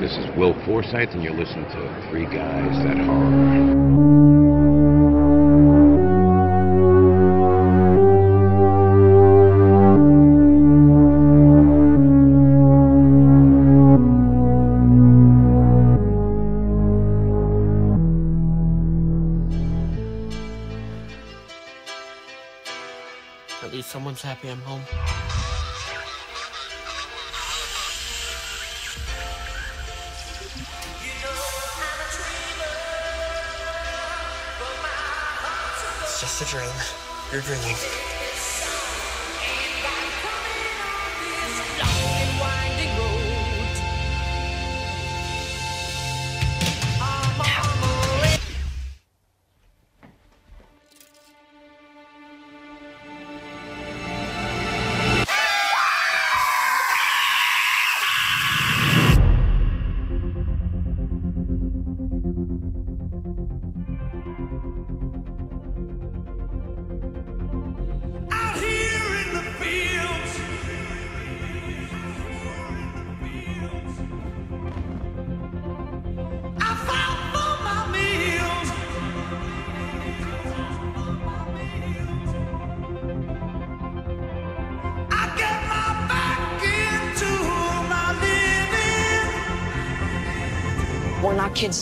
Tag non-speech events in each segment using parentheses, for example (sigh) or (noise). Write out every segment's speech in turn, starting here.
This is Will Forsythe, and you're listening to Three Guys That Horror.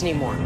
Anymore.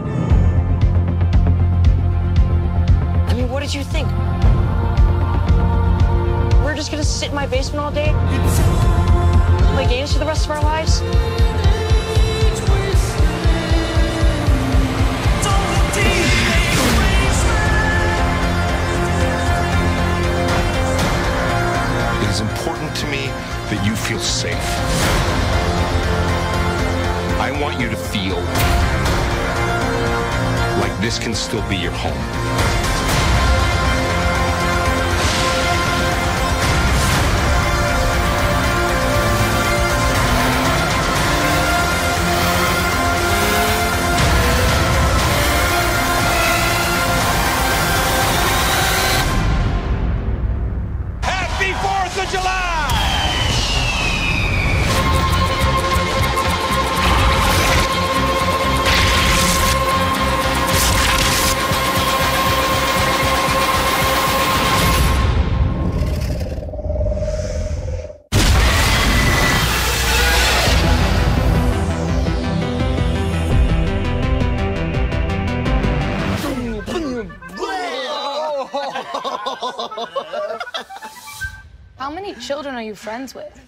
You friends with?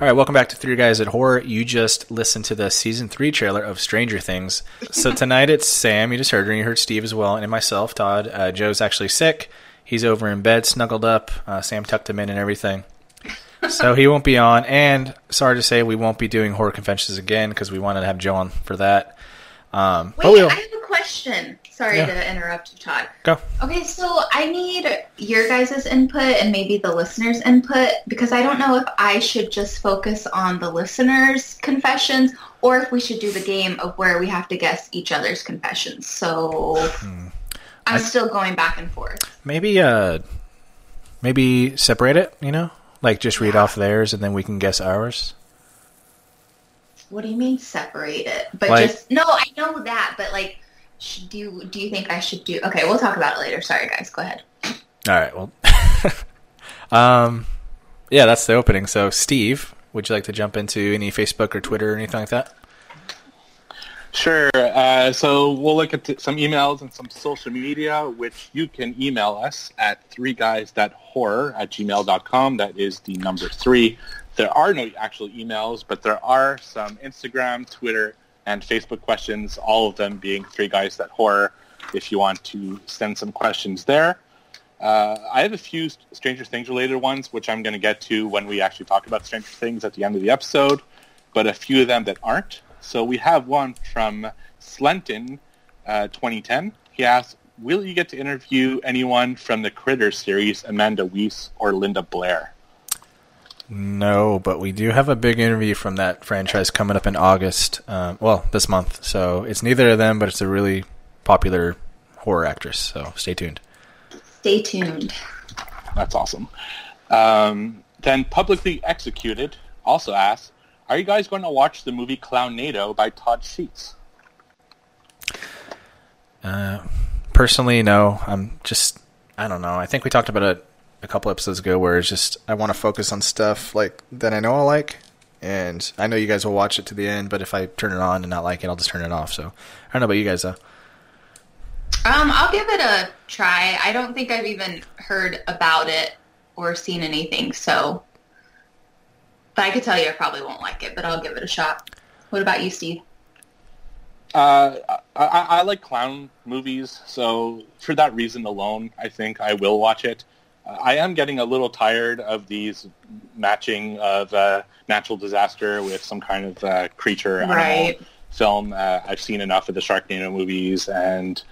All right, welcome back to Three Guys at Horror. You just listened to the season three trailer of Stranger Things. So tonight it's Sam. You just heard her. and You heard Steve as well, and myself, Todd. Uh, Joe's actually sick. He's over in bed, snuggled up. Uh, Sam tucked him in and everything. So he won't be on. And sorry to say, we won't be doing horror conventions again because we wanted to have Joe on for that. Um, but Wait, we'll I question. Sorry Yeah. to interrupt Todd. go. Okay, so I need your guys' input and maybe the listeners' input because I don't know if I should just focus on the listeners' confessions or if we should do the game of where we have to guess each other's confessions. So I'm still going back and forth. Maybe, uh, maybe separate it. You know, like just read off theirs and then we can guess ours. What do you mean separate it? But Like- just no, I know that, but like, should, do you, do you think I should do? Okay, we'll talk about it later. Sorry, guys. Go ahead. All right. Well, (laughs) um, yeah, that's the opening. So, Steve, would you like to jump into any Facebook or Twitter or anything like that? Sure. Uh, so we'll look at th- some emails and some social media, which you can email us at three guys that horror at gmail.com. That is the number three. There are no actual emails, but there are some Instagram, Twitter, and Facebook questions, all of them being three guys that horror if you want to send some questions there. Uh, I have a few Stranger Things related ones, which I'm going to get to when we actually talk about Stranger Things at the end of the episode, but a few of them that aren't. So we have one from Slenton, uh, 2010. He asks, will you get to interview anyone from the Critter series, Amanda Weiss or Linda Blair? No, but we do have a big interview from that franchise coming up in August. Um, well, this month. So it's neither of them, but it's a really popular horror actress. So stay tuned. Stay tuned. That's awesome. Um, then publicly executed also asks, "Are you guys going to watch the movie Clownado by Todd Sheets?" Uh, personally, no. I'm just, I don't know. I think we talked about it a couple episodes ago where it's just, I want to focus on stuff like that I know I like. And I know you guys will watch it to the end, but if I turn it on and not like it, I'll just turn it off. So I don't know about you guys though. Um, I'll give it a try. I don't think I've even heard about it or seen anything, so. But I could tell you I probably won't like it, but I'll give it a shot. What about you, Steve? Uh, I, I, I like clown movies, so for that reason alone, I think I will watch it. I am getting a little tired of these matching of uh, natural disaster with some kind of uh, creature Right. film. Uh, I've seen enough of the Sharknado movies, and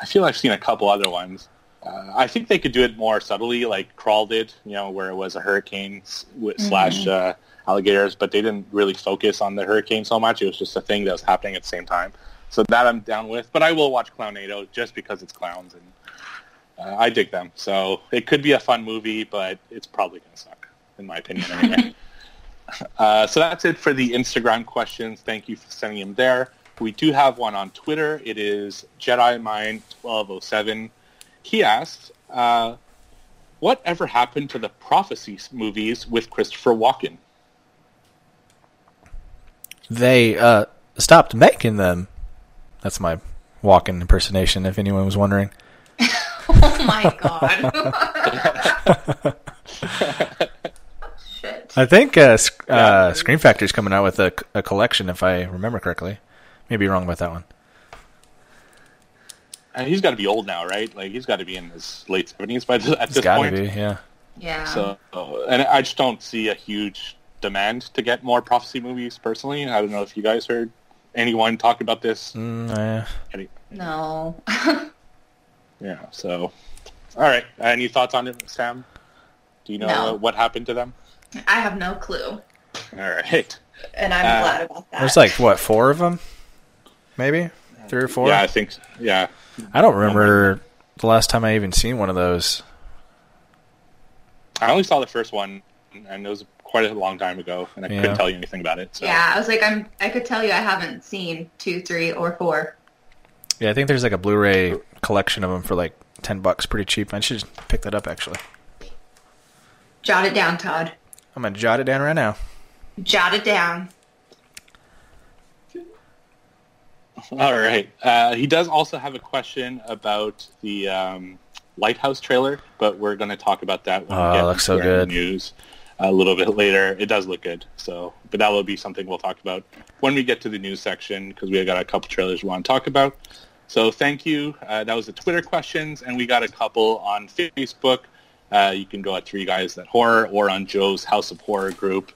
I feel I've seen a couple other ones. Uh, I think they could do it more subtly, like Crawl did, you know, where it was a hurricane wi- slash uh, alligators, but they didn't really focus on the hurricane so much. It was just a thing that was happening at the same time. So that I'm down with. But I will watch Clownado just because it's clowns, and uh, I dig them. So it could be a fun movie, but it's probably going to suck, in my opinion. Anyway. (laughs) uh, so that's it for the Instagram questions. Thank you for sending them there. We do have one on Twitter. It is Jedi Mind 1207. He asks, uh, what ever happened to the Prophecy movies with Christopher Walken? They uh, stopped making them. That's my Walken impersonation, if anyone was wondering. Oh my (laughs) god. Shit. I think uh, Sc- uh, Scream Factory's coming out with a, a collection, if I remember correctly. Maybe wrong about that one. And he's got to be old now, right? Like he's got to be in his late 70s by the, at It's this got to point. be, yeah. Yeah. So, and I just don't see a huge demand to get more prophecy movies. Personally, I don't know if you guys heard anyone talk about this. Mm, eh. Any, no. (laughs) yeah. So, all right. Any thoughts on it, Sam? Do you know No. uh, what happened to them? I have no clue. All right. And I'm Uh, glad about that. There's like, what, four of them? Maybe? Three or four? Yeah, I think. Yeah. I don't remember the last time I even seen one of those. I only saw the first one, and it was quite a long time ago, and I Yeah. couldn't tell you anything about it. So. Yeah, I was like, I'm. I could tell you, I haven't seen two, three, or four. Yeah, I think there's like a Blu-ray collection of them for like ten bucks, pretty cheap. I should just pick that up actually. Jot it down, Todd. I'm gonna jot it down right now. Jot it down. All right. Uh, he does also have a question about the um, Lighthouse trailer, but we're going to talk about that when Oh, we it get looks into so good. news a little bit later. It does look good. So, but that will be something we'll talk about when we get to the news section because we got a couple trailers we want to talk about. So thank you. Uh, that was the Twitter questions, and we got a couple on Facebook. Uh, you can go at Three Guys That Horror or on Joe's House of Horror group.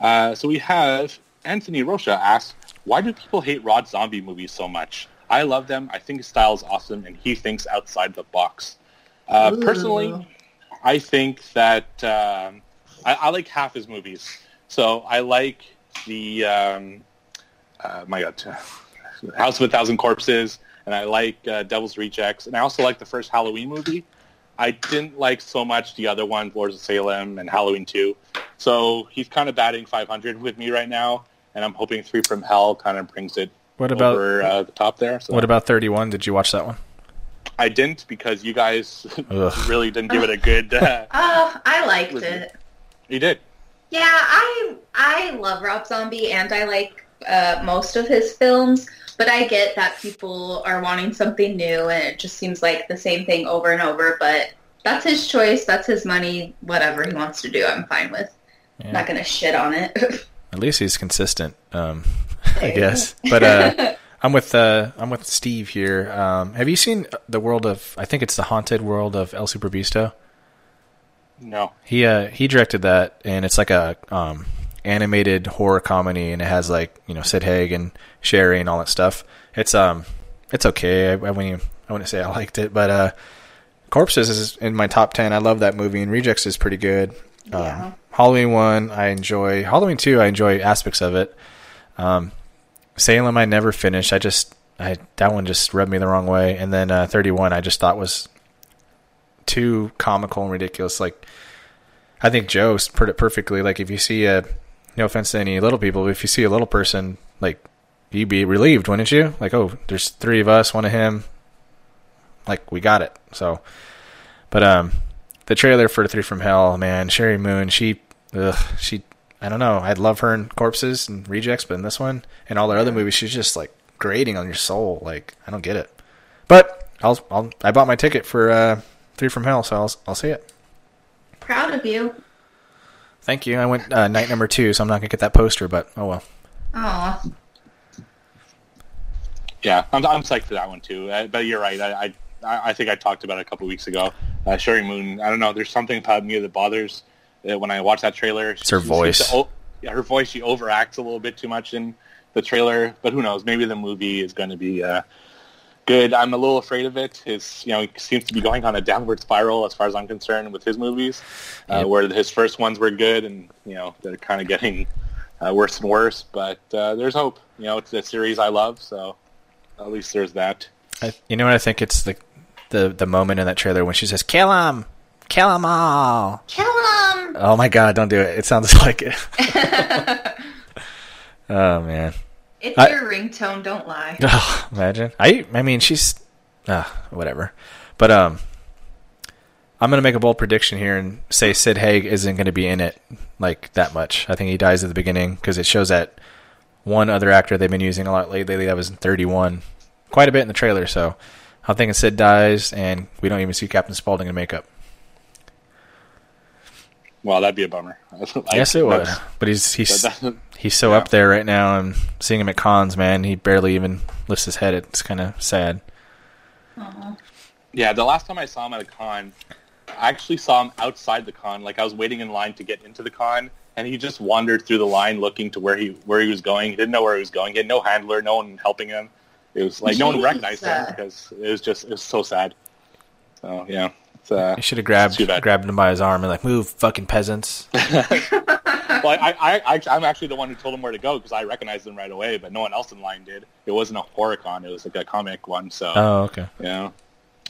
Uh, so we have Anthony Rocha asks, why do people hate Rob Zombie movies so much? I love them. I think his style is awesome, and he thinks outside the box. Uh, personally, I think that um, I, I like half his movies. So I like the um, uh, my God, (laughs) House of a Thousand Corpses, and I like uh, Devil's Rejects, and I also like the first Halloween movie. I didn't like so much the other ones, Lords of Salem and Halloween 2. So he's kind of batting 500 with me right now, and I'm hoping Three from Hell kind of brings it What about over uh, the top there. So what about 31? Did you watch that one? I didn't because you guys (laughs) really didn't give it a good. Uh, (laughs) Oh, I liked Was it. you did. Yeah, I I love Rob Zombie and I like uh, most of his films, but I get that people are wanting something new and it just seems like the same thing over and over. But that's his choice. That's his money. Whatever he wants to do, I'm fine with. Yeah. Not gonna shit on it. (laughs) At least he's consistent, um, (laughs) I guess. But uh, (laughs) I'm with uh, I'm with Steve here. Um, have you seen the world of? I think it's the haunted world of El Superbeasto. No. He uh, he directed that, and it's like a um, animated horror comedy, and it has like you know Sid Haig and Sheri and all that stuff. It's um it's okay. I, I wouldn't even, I wouldn't say I liked it, but uh, Corpses is in my top ten. I love that movie, and Rejects is pretty good. Um, Halloween one I enjoy. Halloween two I enjoy aspects of it. Um, Salem I never finished. I just I that one just rubbed me the wrong way, and then uh, thirty one I just thought was too comical and ridiculous. Like I think Joe put it perfectly. Like if you see a, no offense to any little people, but if you see a little person, like you'd be relieved, wouldn't you? Like, oh, there's three of us, one of him. Like we got it. So, but um, the trailer for Three from Hell, man, Sheri Moon, she, ugh, she, I don't know. I'd love her in Corpses and Rejects, but in this one and all her other movies, she's just like grating on your soul. Like I don't get it. But I'll, I'll I bought my ticket for uh, Three from Hell, so I'll, I'll see it. Proud of you. Thank you. I went uh, night number two, so I'm not gonna get that poster, but oh well. Oh, Yeah, I'm, I'm psyched for that one too. Uh, but you're right. I, I I think I talked about it a couple weeks ago. Uh, Sheri Moon. I don't know. There's something about me that bothers uh, when I watch that trailer. It's her She seems voice. to- oh, yeah, her voice. She overacts a little bit too much in the trailer. But who knows? Maybe the movie is going to be uh, good. I'm a little afraid of it. His, you know, he seems to be going on a downward spiral as far as I'm concerned with his movies, uh, Yep. where his first ones were good, and you know they're kind of getting uh, worse and worse. But uh, there's hope. You know, it's a series I love, so at least there's that. I, you know what? I think it's the the the moment in that trailer when she says "kill him, kill them all." kill him! Oh my god! Don't do it. It sounds (laughs) like it. (laughs) oh man. It's I- your ringtone. Don't lie. (laughs) Oh, imagine. I I mean she's uh, whatever. But um I'm gonna make a bold prediction here and say Sid Haig isn't gonna be in it like that much. I think he dies at the beginning because it shows that one other actor they've been using a lot lately that was in 31, quite a bit in the trailer. So I'm thinking Sid dies and we don't even see Captain Spaulding in makeup. Well, that'd be a bummer. (laughs) I- yes, it would. But he's he's that- that- he's so yeah. up there right now, and seeing him at cons, man, he barely even lifts his head. It's kind of sad. Yeah, the last time I saw him at a con, I actually saw him outside the con. Like I was waiting in line to get into the con, and he just wandered through the line looking to where he where he was going. He didn't know where he was going. He had no handler, no one helping him. It was like no one Jeez. recognized him because it was just it was so sad. So yeah, it's, He should have grabbed grabbed him by his arm and like, move, fucking peasants. (laughs) (laughs) well, I, I, I, I'm actually the one who told him where to go because I recognized him right away, but no one else in line did. It wasn't a horror con; it was like a comic one. So oh, okay. Yeah.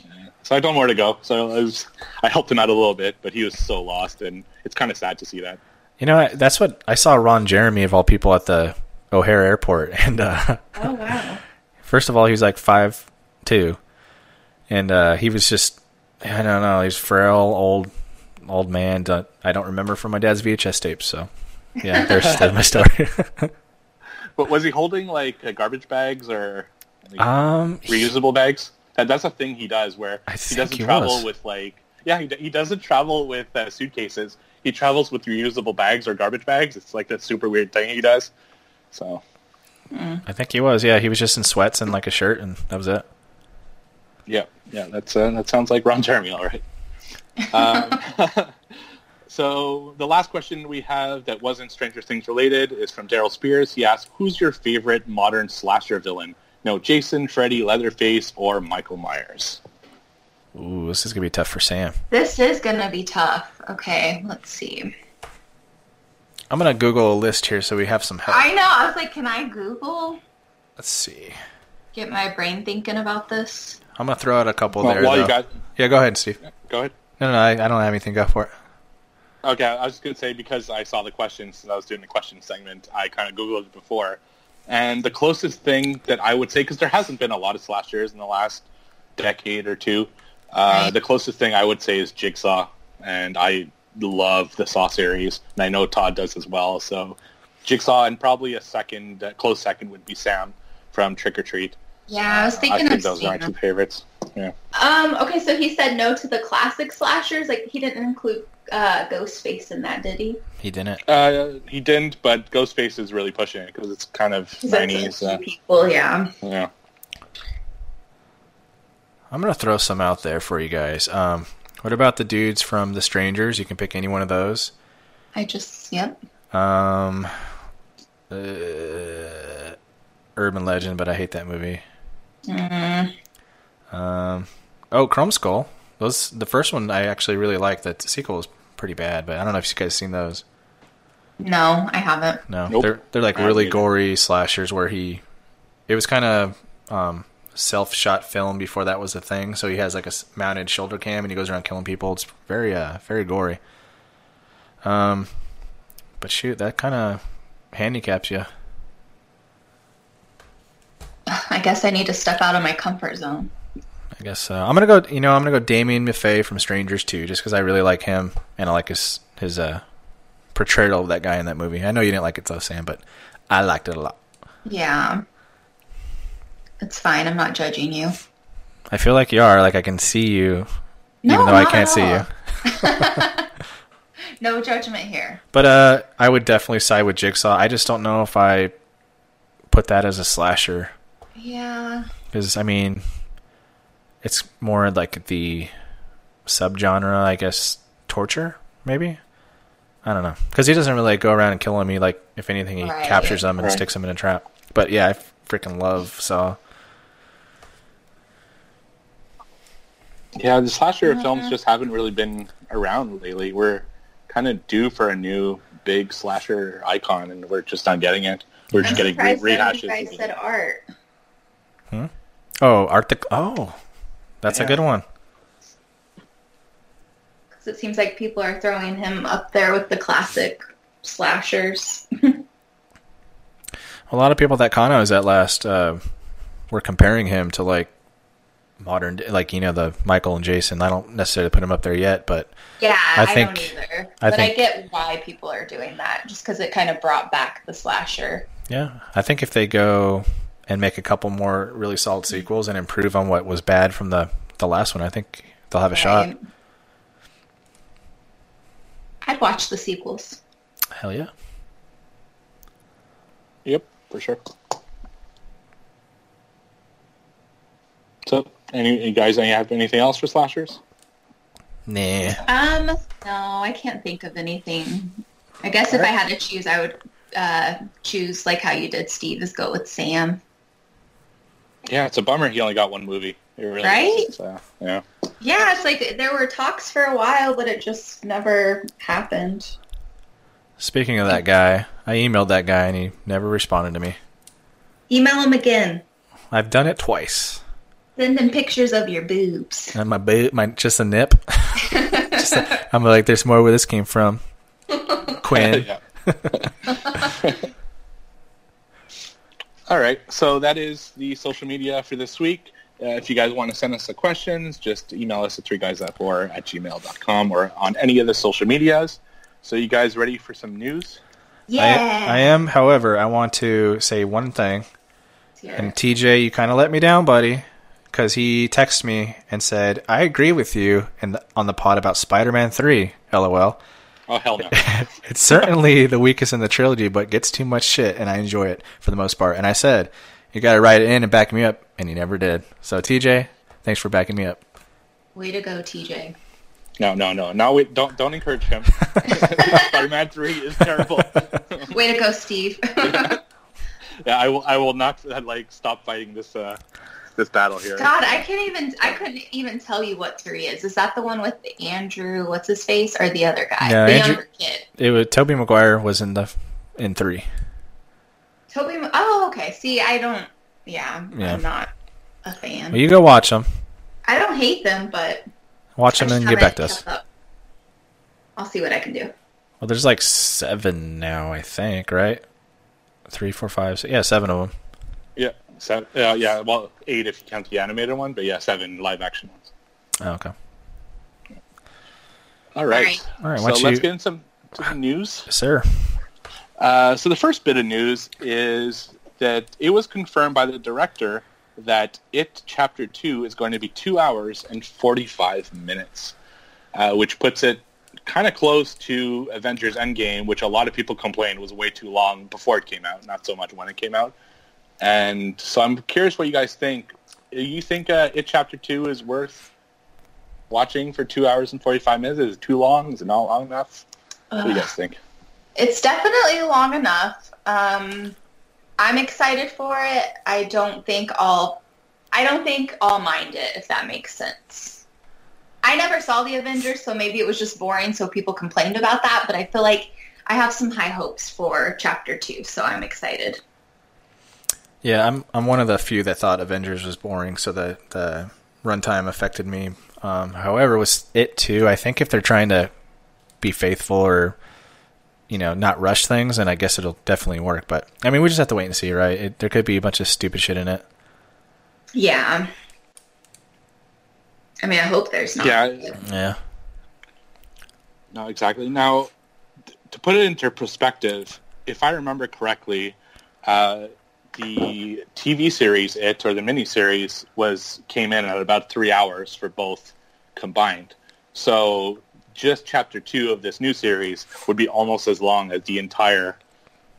Yeah. So I told him where to go. So I, was, I helped him out a little bit, but he was so lost, and it's kind of sad to see that. You know, that's what I saw. Ron Jeremy of all people at the O'Hare Airport, (laughs) and uh, Oh wow. first of all, he was like five two, and uh, he was just I don't know. He's frail, old, old man. Don't, I don't remember from my dad's VHS tapes. So yeah, there's, (laughs) there's my story. (laughs) But was he holding like uh, garbage bags or like, um, reusable bags? That, that's a thing he does where he doesn't he travel was. with like yeah he, he doesn't travel with uh, suitcases. He travels with reusable bags or garbage bags. It's like that super weird thing he does. So I think he was. Yeah, he was just in sweats and like a shirt, and that was it. Yeah, yeah, that's uh, that sounds like Ron Jeremy, all right. Um, (laughs) so the last question we have that wasn't Stranger Things related is from Daryl Spears. He asked, "Who's your favorite modern slasher villain? No, Jason, Freddy, Leatherface, or Michael Myers?" Ooh, this is gonna be tough for Sam. This is gonna be tough. Okay, let's see. I'm gonna Google a list here so we have some help. I know. I was like, can I Google? Let's see. Get my brain thinking about this. I'm gonna throw out a couple Well, there. while though. you got, Yeah, go ahead, Steve. go ahead. No, no, I, I don't have anything. Go for it. Okay, I was just going to say because I saw the questions and I was doing the question segment, I kind of Googled it before. And the closest thing that I would say, because there hasn't been a lot of slashers in the last decade or two, uh, Right. the closest thing I would say is Jigsaw. And I love the Saw series, and I know Todd does as well. So Jigsaw and probably a second, uh, close second would be Sam from Trick or Treat. Yeah, I was I thinking think of those are my two favorites. Yeah. Um. Okay, so he said no to the classic slashers. Like he didn't include uh, Ghostface in that, did he? He didn't. Uh, he didn't, but Ghostface is really pushing it because it's kind of that's 90s. Uh, people. Yeah. yeah. I'm gonna throw some out there for you guys. Um, what about the dudes from The Strangers? You can pick any one of those. I just. Yep. Um, uh, Urban Legend, but I hate that movie. Mm, Um, oh, Chrome Skull. Those the first one I actually really liked. The sequel was pretty bad, but I don't know if you guys seen those. no, I haven't. No, Nope. they're they're like I really either. gory slashers where he, it was kind of um, self-shot film before that was a thing. So he has like a mounted shoulder cam and he goes around killing people. It's very uh very gory. Um, but shoot, that kind of handicaps you. I guess I need to step out of my comfort zone. I guess uh, I'm gonna go. You know, I'm gonna go Damian Maffei from Strangers too, just because I really like him and I like his his uh, portrayal of that guy in that movie. I know you didn't like it though, Sam, but I liked it a lot. Yeah. It's fine. I'm not judging you. I feel like you are. Like I can see you, No, even though I can't see you. (laughs) (laughs) No judgment here. But uh, I would definitely side with Jigsaw. I just don't know if I put that as a slasher Yeah. because I mean, it's more like the subgenre, I guess, torture maybe. I don't know because he doesn't really like, go around and killing me. Like if anything, he Right. captures them and Right. sticks them in a trap. But yeah, I freaking love Saw. Yeah, the slasher films mm-hmm. just haven't really been around lately. We're kind of due for a new big slasher icon, and we're just not getting it. We're just I'm getting re- of rehashes. you guys said art. Oh, Arctic. Oh, that's a good one. Because it seems like people are throwing him up there with the classic slashers. A lot of people that Kano is at last uh, were comparing him to like modern, like you know the Michael and Jason. I don't necessarily put him up there yet, but Yeah, I I, think- don't either. I but think- I get why people are doing that, just because it kind of brought back the slasher. yeah, I think if they go and make a couple more really solid sequels and improve on what was bad from the the last one, I think they'll have a shot. I'd watch the sequels. Hell yeah! Yep, for sure. So, any you guys, any have anything else for slashers? Nah. Um, no, I can't think of anything. I guess if I had to choose, I would uh, choose like how you did, Steve, is go with Sam. Yeah, it's a bummer he only got one movie. It really Right? is. So, yeah. Yeah, it's like there were talks for a while, but it just never happened. Speaking of that guy, I emailed that guy and he never responded to me. Email him again. I've done it twice. Send him pictures of your boobs. And my ba- my just a nip. (laughs) Just a- I'm like, there's more where this came from. (laughs) Quinn. (laughs) yeah. All right, so that is the social media for this week. Uh, if you guys want to send us the questions, just email us at three guys at four at gmail.com or on any of the social medias. So you guys ready for some news? Yeah. I, I am, however, I want to say one thing. Here. And TJ, you kind of let me down, buddy, because he texted me and said, "I agree with you in the, on the pod about Spider-Man 3." LOL. Oh, hell no. (laughs) It's certainly the weakest in the trilogy, but gets too much shit, and I enjoy it for the most part. And I said, "You got to write it in and back me up," and he never did. So TJ, thanks for backing me up. Way to go, TJ. No, no, no. No, we don't don't encourage him. (laughs) Spider-Man 3 is terrible. (laughs) Way to go, Steve. yeah, I will I will not like stop fighting this uh this battle here. God, I can't even. I couldn't even tell you what three is. Is that the one with Andrew? What's his face, or the other guy, Yeah, the Andrew- younger kid? It was Tobey Maguire was in the in three. Tobey. Oh, okay. See, I don't. Yeah, Yeah. I'm not a fan. Well, you go watch them, I don't hate them, but watch I them, and get back to us. up. I'll see what I can do. Well, there's like seven now, I think, right? Three, four, five, six. Yeah, seven of them. Yeah. So, uh, yeah, well, eight if you count the animated one, but yeah, seven live action ones. Oh, okay. All right. right. All right, So don't let's you- get in some, some news. Yes, sir. Uh, so the first bit of news is that it was confirmed by the director that It Chapter 2 is going to be 2 hours and 45 minutes, uh, which puts it kind of close to Avengers Endgame, which a lot of people complained was way too long before it came out, not so much when it came out. And so I'm curious what you guys think. You think uh, It Chapter 2 is worth watching for 2 hours and 45 minutes? Is it too long? Is it not long enough? What do you guys think? It's definitely long enough. Um, I'm excited for it. I don't think I'll. I don't think I'll mind it if that makes sense. I never saw the Avengers, so maybe it was just boring, so people complained about that. But I feel like I have some high hopes for Chapter Two, so I'm excited. Yeah, I'm I'm one of the few that thought Avengers was boring, so the the runtime affected me. Um, however, with it too, I think if they're trying to be faithful or you know, not rush things, and I guess it'll definitely work. But I mean, we just have to wait and see, right? It, there could be a bunch of stupid shit in it. Yeah. I mean, I hope there's not. Yeah, Yeah. no, exactly. Now, th- to put it into perspective, if I remember correctly, uh, the TV series It or the miniseries was came in at about three hours for both combined. So just chapter two of this new series would be almost as long as the entire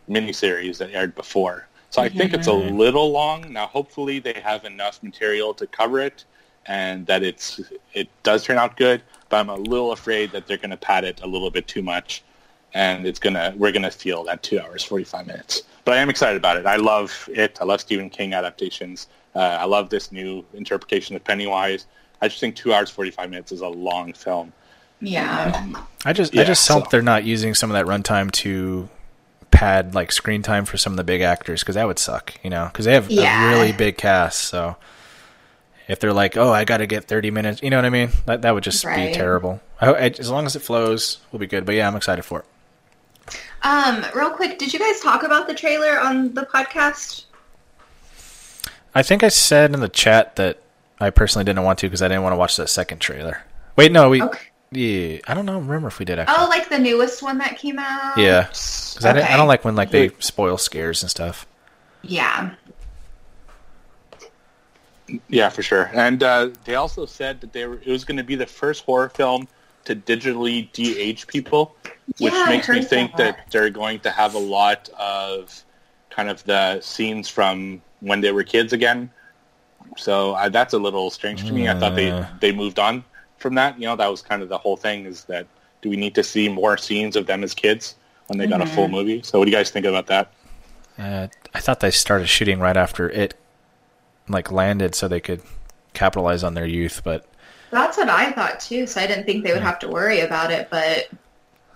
miniseries that aired before. So I think it's a mm-hmm. little long. Now, hopefully, they have enough material to cover it, and that it's it does turn out good. But I'm a little afraid that they're going to pad it a little bit too much, and it's gonna we're gonna feel that two hours forty five minutes. But I am excited about it. I love it. I love Stephen King adaptations. Uh, I love this new interpretation of Pennywise. I just think two hours forty five minutes is a long film. Yeah. I just I Yeah, just so- hope they're not using some of that runtime to pad like screen time for some of the big actors because that would suck, you know, because they have Yeah. a really big cast. So if they're like, oh, I got to get thirty minutes, you know what I mean? That that would just Right. be terrible. I, I, as long as it flows, we'll be good. But yeah, I'm excited for it. Um, real quick, did you guys talk about the trailer on the podcast? I think I said in the chat that I personally didn't want to because I didn't want to watch that second trailer. Wait, no, we. Okay. Yeah, I don't know. Remember if we did actually? Oh, like the newest one that came out? yeah, because I, didn't- I don't like when like they spoil scares and stuff. Yeah. Yeah, for sure. And uh, they also said that they were, it was going to be the first horror film to digitally de-age people, which Yeah, makes me think that. that they're going to have a lot of kind of the scenes from when they were kids again. So uh, that's a little strange to me. I thought they they moved on from that. You know, that was kind of the whole thing. Is that do we need to see more scenes of them as kids when they got a full movie? So what do you guys think about that? Uh, I thought they started shooting right after it like landed, so they could capitalize on their youth. But That's what I thought too, so I didn't think they would have to worry about it, but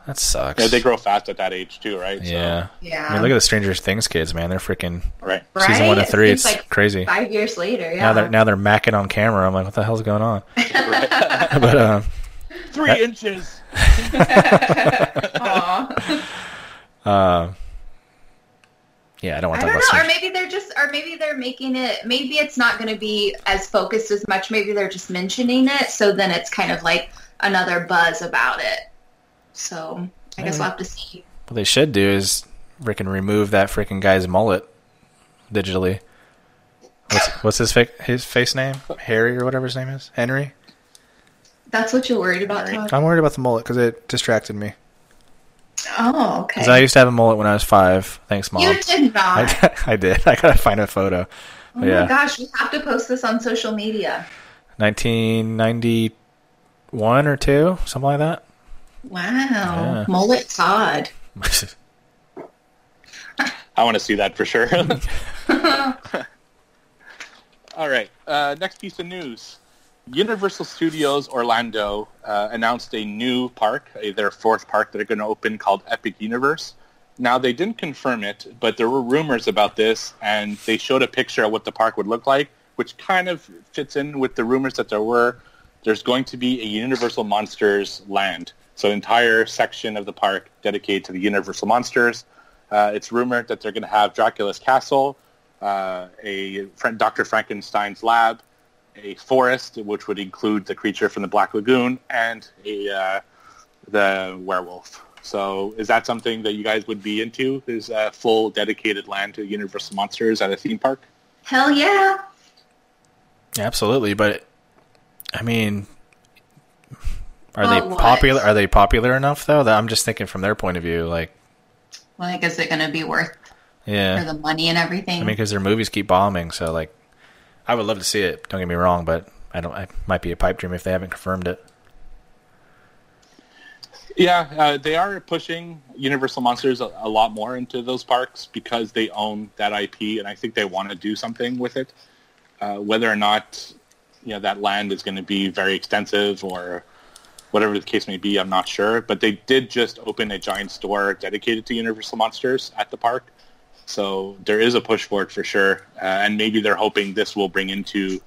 that sucks. Yeah, they grow fast at that age too, right? So, yeah. yeah. I mean, look at the Stranger Things kids, man. They're freaking right. right? season one to three. seems It's like crazy. Five years later, yeah. Now they're now they're macking on camera. I'm like, what the hell's going on? (laughs) but um, Three inches. (laughs) (laughs) Aw. uh, yeah, I don't want I don't know, or maybe they're just, or maybe they're making it. Maybe it's not going to be as focused as much. Maybe they're just mentioning it, so then it's kind of like another buzz about it. So I guess we'll have to see. What they should do is freaking remove that freaking guy's mullet digitally. What's what's his fa- his face name? Harry or whatever his name is. Henry. That's what you're worried about. Todd? I'm worried about the mullet because it distracted me. Oh, okay. Because I used to have a mullet when I was five. Thanks, mom. you did (laughs) not. I, I did. I gotta find a photo. oh But my yeah, gosh, we have to post this on social media. 1991 or two, something like that. Wow, Yeah. mullet Todd. (laughs) I want to see that for sure. (laughs) All right. Uh, next piece of news. Universal Studios Orlando uh, announced a new park, uh, their fourth park that are going to open called Epic Universe. Now, they didn't confirm it, but there were rumors about this, and they showed a picture of what the park would look like, which kind of fits in with the rumors that there were. There's going to be a Universal Monsters land, so an entire section of the park dedicated to the Universal Monsters. Uh, it's rumored that they're going to have Dracula's castle, uh, a Dr. Frankenstein's lab, a forest, which would include the creature from the Black Lagoon, and a uh, the werewolf. So, is that something that you guys would be into? Is a full dedicated land to Universal Monsters at a theme park? Hell yeah. Absolutely, but I mean, are Well, they what? popular? Are they popular enough though? That I'm just thinking from their point of view. Like, Like, is it going to be worth yeah, for the money and everything? I mean, because their movies keep bombing, so like, I would love to see it. Don't get me wrong, but I don't. It might be a pipe dream if they haven't confirmed it. Yeah, uh, they are pushing Universal Monsters a, a lot more into those parks because they own that IP, and I think they want to do something with it. Uh, whether or not you know that land is going to be very extensive or whatever the case may be, I'm not sure. But they did just open a giant store dedicated to Universal Monsters at the park, so there is a push for it for sure. Uh, and maybe they're hoping this will bring into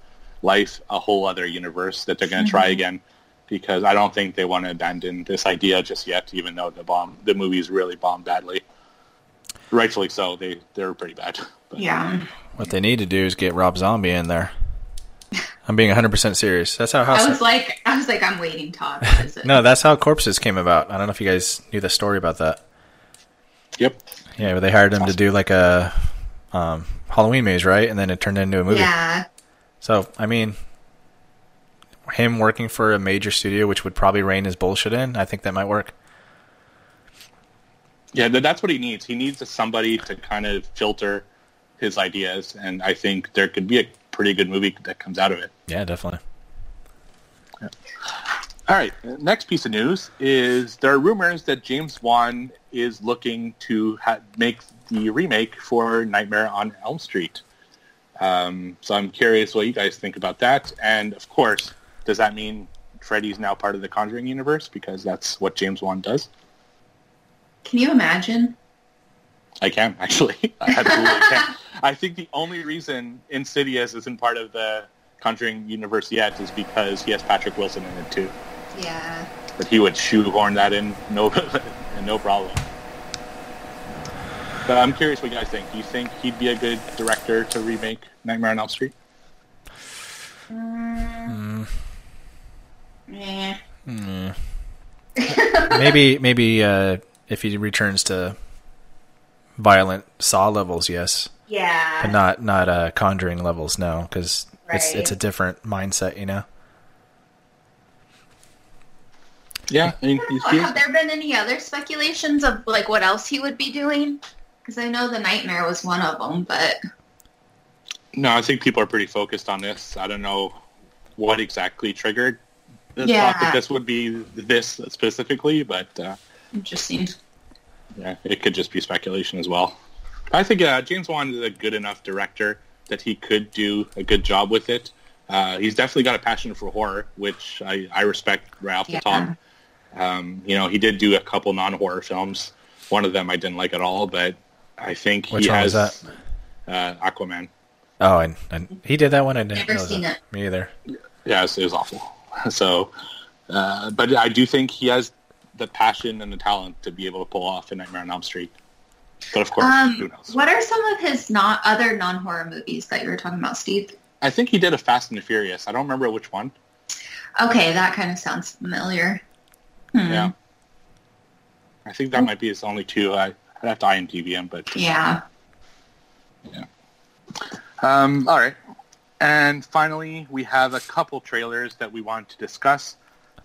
life a whole other universe that they're going to try again. because I don't think they want to abandon this idea just yet, even though the bomb the movies really bombed badly. Rightfully so. They they're pretty bad. (laughs) But, Yeah. What they need to do is get Rob Zombie in there. I'm being 100% serious. That's how House. I was like, I was like, I'm waiting, Todd. What is it? (laughs) no, that's how Corpses came about. I don't know if you guys knew the story about that. Yep. Yeah, but they hired him to do like a um, Halloween maze, right? And then it turned into a movie. Yeah. So, I mean, him working for a major studio, which would probably rein his bullshit in, I think that might work. Yeah, that's what he needs. He needs somebody to kind of filter his ideas, and I think there could be a pretty good movie that comes out of it. Yeah, definitely. All right, next piece of news is there are rumors that James Wan is looking to ha- make the remake for Nightmare on Elm Street. Um, so I'm curious what you guys think about that. And of course, does that mean Freddy's now part of the Conjuring universe? Because that's what James Wan does. Can you imagine? I can actually. (laughs) I absolutely can. I think the only reason Insidious isn't part of the Conjuring universe yet is because he has Patrick Wilson in it too. Yeah. But he would shoehorn that in no (laughs) no problem. But I'm curious what you guys think. Do you think he'd be a good director to remake Nightmare on Elm Street? Mm. Yeah. (laughs) maybe, maybe uh, if he returns to violent Saw levels, yes, Yeah. but not not uh, Conjuring levels, no, because it's it's a different mindset, you know. Yeah, I mean, Have there been any other speculations of like what else he would be doing? Because I know the nightmare was one of them, but no, I think people are pretty focused on this. I don't know what exactly triggered the Yeah. thought that this would be this specifically, but uh, interesting. yeah, it could just be speculation as well. I think uh, James Wan is a good enough director that he could do a good job with it. Uh, he's definitely got a passion for horror, which I, I respect right off the top. Um, you know, he did do a couple non-horror films. One of them I didn't like at all, but I think Which he one has was Uh, Aquaman. Oh, and, and he did that one. I didn't Never know seen that. it. Me either. Yeah, it was, it was awful. (laughs) So, uh, but I do think he has the passion and the talent to be able to pull off a Nightmare on Elm Street. But of course, who Um, knows? what are some of his not other non horror movies that you were talking about, Steve? I think he did a Fast and the Furious. I don't remember which one. Okay, that kind of sounds familiar. Hmm. Yeah. I think that might be his only two. I, I'd have to IMDb him, but Yeah. Um, all right. And finally, we have a couple trailers that we want to discuss.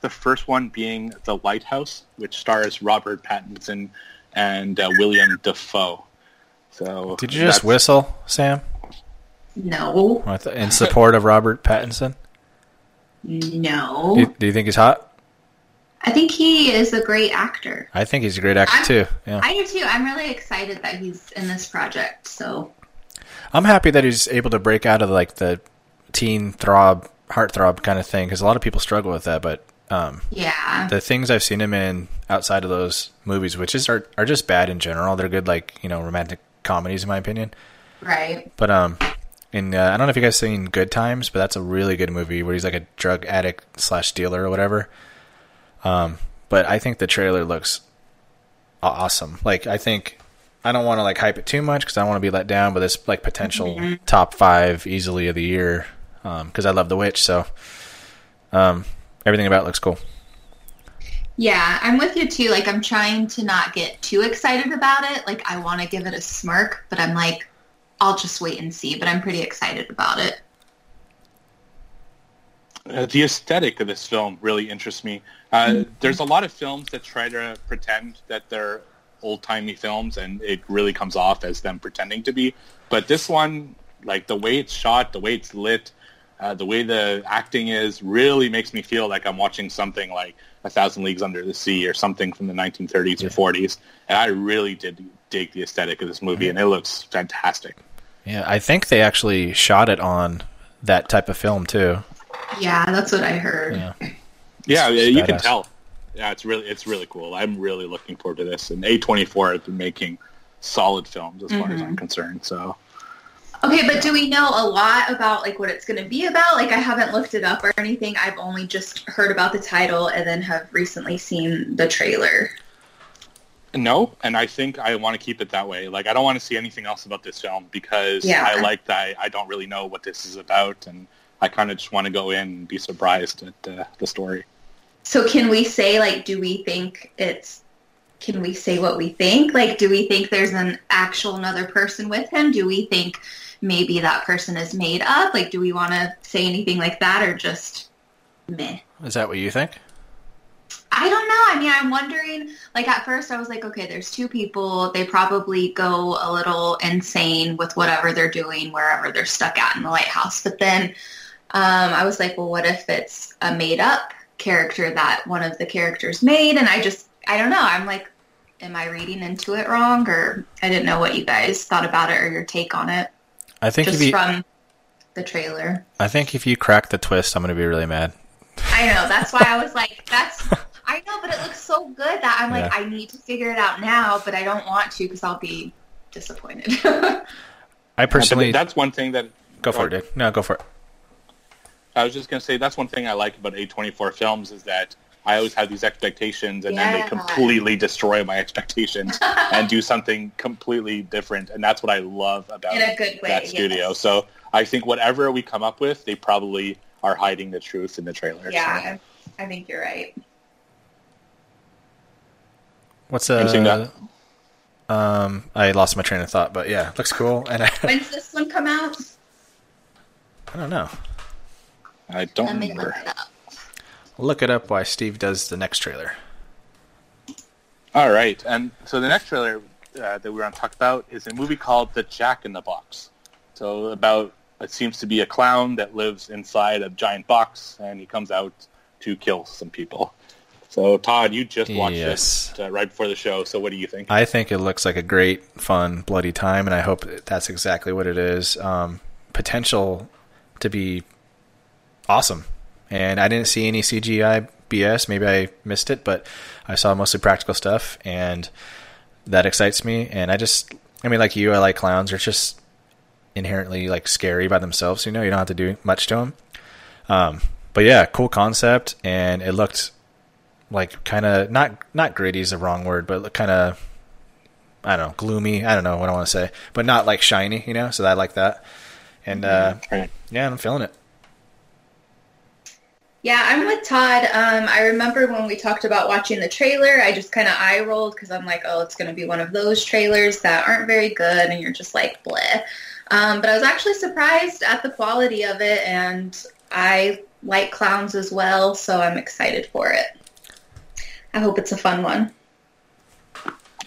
The first one being The Lighthouse, which stars Robert Pattinson and uh, William Dafoe. So Did you just whistle, Sam, No. I in support of Robert Pattinson? No. Do you, do you think he's hot? I think he is a great actor. I think he's a great actor I'm- too. Yeah, I do too. I'm really excited that he's in this project. So I'm happy that he's able to break out of like the teen throb, heartthrob kind of thing because a lot of people struggle with that. But um, yeah, the things I've seen him in outside of those movies, which is are are just bad in general. They're good like you know romantic comedies in my opinion. right. But um, in uh, I don't know if you guys seen Good Times, but that's a really good movie where he's like a drug addict slash dealer or whatever. Um, but I think the trailer looks awesome. Like I think I don't want to like hype it too much because I don't want to be let down. But this like potential top five easily of the year because I love The Witch. So um, everything about it looks cool. Yeah, I'm with you too. Like I'm trying to not get too excited about it. Like I want to give it a smirk, but I'm like, I'll just wait and see. But I'm pretty excited about it. Uh, the aesthetic of this film really interests me. Uh, There's a lot of films that try to pretend that they're old-timey films, and it really comes off as them pretending to be. But this one, like the way it's shot, the way it's lit, uh, the way the acting is, really makes me feel like I'm watching something like A Thousand Leagues Under the Sea or something from the 1930s or 40s. And I really did dig the aesthetic of this movie, and it looks fantastic. Yeah, I think they actually shot it on that type of film too. Yeah, that's what I heard. Yeah. Yeah, It's you can tell. Yeah, it's really it's really cool. I'm really looking forward to this. And A24 has been making solid films as far as mm-hmm. I'm concerned. So Okay, but do we know a lot about like what it's going to be about? Like I haven't looked it up or anything. I've only just heard about the title and then have recently seen the trailer. No, and I think I want to keep it that way. Like I don't want to see anything else about this film because Yeah. I like that I don't really know what this is about, and I kind of just want to go in and be surprised at uh, the story. So can we say like do we think it's can we say what we think? Like do we think there's an actual another person with him? Do we think maybe that person is made up? Like do we want to say anything like that or just meh? Is that what you think? I don't know. I mean, I'm wondering, like, at first I was like, okay, there's two people. They probably go a little insane with whatever they're doing, wherever they're stuck at in the lighthouse. But then um, I was like, well, what if it's a made up character that one of the characters made? And I just, I don't know. I'm like, am I reading into it wrong? Or I didn't know what you guys thought about it or your take on it I think just if you, from the trailer. I think if you crack the twist, I'm gonna be really mad. I know. That's why I was (laughs) like, that's. I know, but it looks so good that I'm like, Yeah. I need to figure it out now, but I don't want to because I'll be disappointed. (laughs) I personally that's one thing that go for it, dude. No, go for it. I was just gonna say that's one thing I like about A24 films is that I always have these expectations and then they completely destroy my expectations (laughs) and do something completely different, and that's what I love about In a good way, that studio. yes. So I think whatever we come up with, they probably are hiding the truth in the trailer. yeah, I, I think you're right. What's Anything uh um I lost my train of thought, but yeah, looks cool and I, When's this one come out? (laughs) I don't know. I don't Let remember. look it up. Look it up while Steve does the next trailer. All right, and so the next trailer uh, that we're going to talk about is a movie called The Jack in the Box. So about it seems to be a clown that lives inside a giant box, and he comes out to kill some people. So Todd, you just watched Yes. it uh, right before the show. So what do you think? I think it looks like a great, fun, bloody time, and I hope that's exactly what it is. Um, potential to be awesome. And I didn't see any CGI BS. Maybe I missed it, but I saw mostly practical stuff, and that excites me. And I just, I mean, like you, I like clowns. They're just inherently like scary by themselves. You know, you don't have to do much to them. Um, but yeah, cool concept, and it looked like kind of not not gritty is the wrong word, but kind of I don't know gloomy. I don't know what I want to say, but not like shiny, you know. So I like that, and uh, yeah, I'm feeling it. Yeah, I'm with Todd. Um, I remember when we talked about watching the trailer, I just kind of eye rolled because I'm like, oh, it's going to be one of those trailers that aren't very good, and you're just like, bleh. Um, but I was actually surprised at the quality of it, and I like clowns as well, so I'm excited for it. I hope it's a fun one.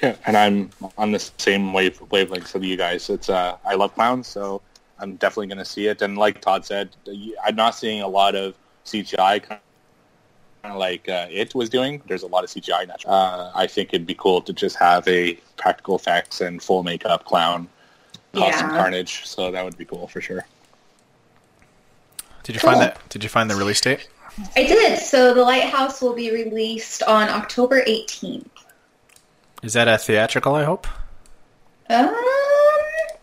Yeah, and I'm on the same wave wavelength with you guys. It's uh, I love clowns, so I'm definitely going to see it. And like Todd said, I'm not seeing a lot of CGI, kind of like uh, it was doing. There's a lot of CGI now. Uh, I think it'd be cool to just have a practical effects and full makeup clown cause some Yeah. carnage. So that would be cool for sure. Did you Cool. find that? Did you find the release date? I did. So The Lighthouse will be released on October 18th. Is that a theatrical? I hope. Um,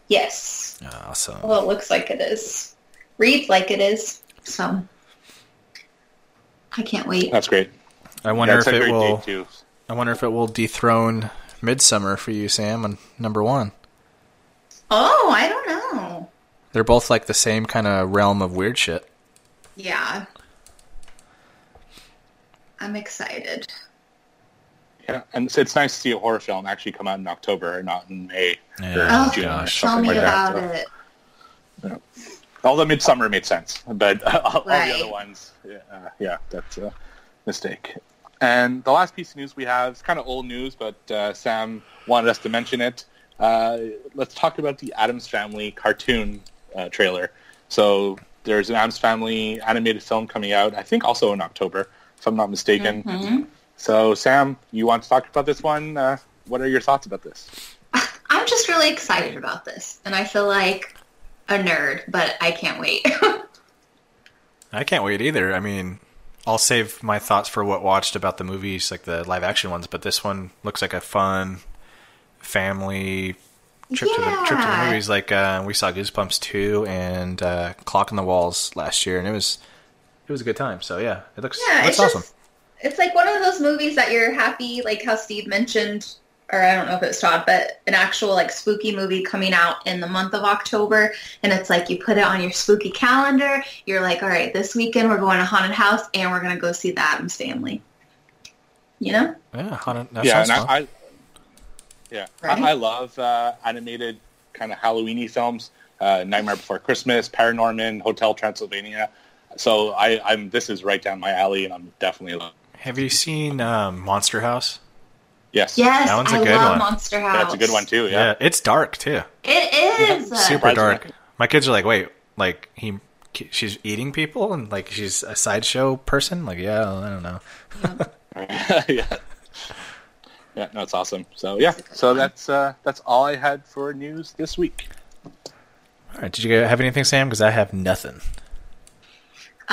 yes. Awesome. Well, it looks like it is. Reads like it is. So I can't wait. That's great. I wonder That's if it will. I wonder if it will dethrone Midsommar for you, Sam, on number one. Oh, I don't know. They're both like the same kind of realm of weird shit. Yeah. I'm excited. Yeah, and it's, it's nice to see a horror film actually come out in October not in May Yeah. or Oh, June or gosh. Tell something me like that. about So- it. Although Midsommar made sense, but (laughs) all, all the other ones, yeah, uh, yeah, that's a mistake. And the last piece of news we have is kind of old news, but uh, Sam wanted us to mention it. Uh, let's talk about the Addams Family cartoon uh, trailer. So there's an Addams Family animated film coming out, I think also in October, if I'm not mistaken. Mhm. So Sam, you want to talk about this one? Uh, what are your thoughts about this? (laughs) I'm just really excited about this, and I feel like a nerd, but I can't wait. (laughs) I can't wait either. I mean, I'll save my thoughts for what watched about the movies, like the live action ones. But this one looks like a fun family trip to the trip to the movies. Like uh, we saw Goosebumps two and uh, Clock on the Walls last year, and it was it was a good time. So yeah, it looks Yeah, it looks it's awesome. just it's like one of those movies that you're happy, like how Steve mentioned, or I don't know if it was Todd, but an actual like spooky movie coming out in the month of October, and it's like you put it on your spooky calendar. You're like, all right, this weekend we're going to haunted house, and we're gonna go see the Addams Family. You know? Yeah, haunted- that yeah, and fun. I, I yeah, Right? I, I love uh, animated kind of Halloweeny films. Uh, Nightmare Before Christmas, Paranorman, Hotel Transylvania. So I, I'm this is right down my alley, and I'm definitely a- Have you seen um, Monster House? Yes. Yes, That one's a I good love one. Monster House. that's a good one too. Yeah, it's dark too. It is. Super dark. My kids are like, wait, like he, she's eating people, and like she's a sideshow person. Like, yeah, I don't know. (laughs) yeah. Yeah, no, it's awesome. So yeah, so that's uh, that's all I had for news this week. All right, did you have anything, Sam? Because I have nothing.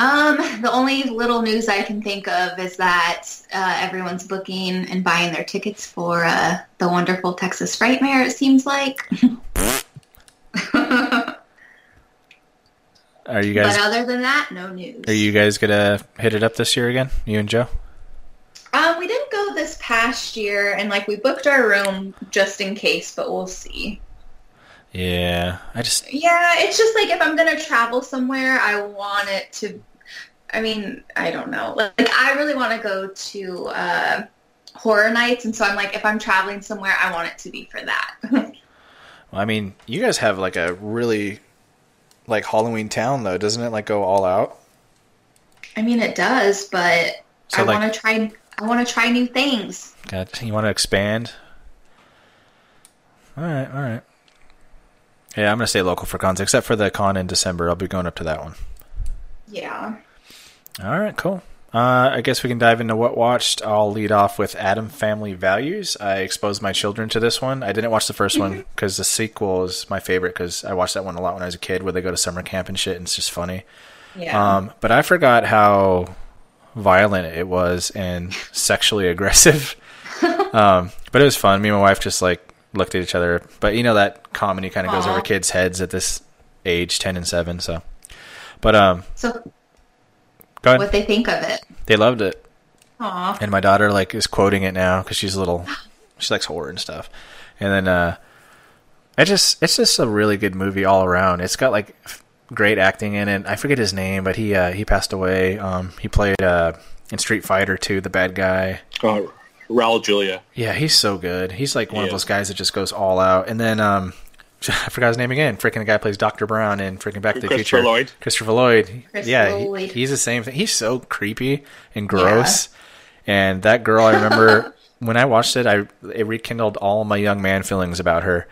Um, the only little news I can think of is that uh, everyone's booking and buying their tickets for uh, the wonderful Texas Frightmare. It seems like. (laughs) Are you guys but other than that, no news. are you guys gonna hit it up this year again? You and Joe? Um, we didn't go this past year, and like we booked our room just in case, but we'll see. Yeah, I just Yeah, it's just like if I'm gonna travel somewhere, I want it to. I mean, I don't know. Like, I really want to go to uh, horror nights, and so I'm like, if I'm traveling somewhere, I want it to be for that. (laughs) well, I mean, you guys have like a really like Halloween town though, doesn't it? Like go all out. I mean, it does, but So, I like- want to try. I want to try new things. God, you want to expand? All right, all right. Yeah, I'm gonna stay local for cons, except for the con in December. I'll be going up to that one. Yeah. All right, cool. Uh, I guess we can dive into what watched. I'll lead off with Adam Family Values. I exposed my children to this one. I didn't watch the first one because the sequel is my favorite because I watched that one a lot when I was a kid, where they go to summer camp and shit, and it's just funny. Yeah. Um, but I forgot how violent it was and (laughs) sexually aggressive. (laughs) um, but it was fun. Me and my wife just like looked at each other. But you know that comedy kind of goes over kids' heads at this age, ten and seven. So, but um, so, go ahead. what they think of it? They loved it, Aw. and my daughter like is quoting it now because she's a little. She likes horror and stuff, and then uh, it just it's just a really good movie all around. It's got like f- great acting in it. I forget his name, but he uh, he passed away. Um, he played uh, in Street Fighter 2, the bad guy. Oh, Raul Julia. Yeah, he's so good. He's like one of those guys that just goes all out. And then um, (laughs) I forgot his name again. Freaking the guy plays Doctor Brown in freaking Back to the future. Christopher Future. Lloyd. Christopher Lloyd. Christopher yeah, he- he's the same thing. He's so creepy and gross. And that girl, I remember (laughs) when I watched it, I it rekindled all my young man feelings about her,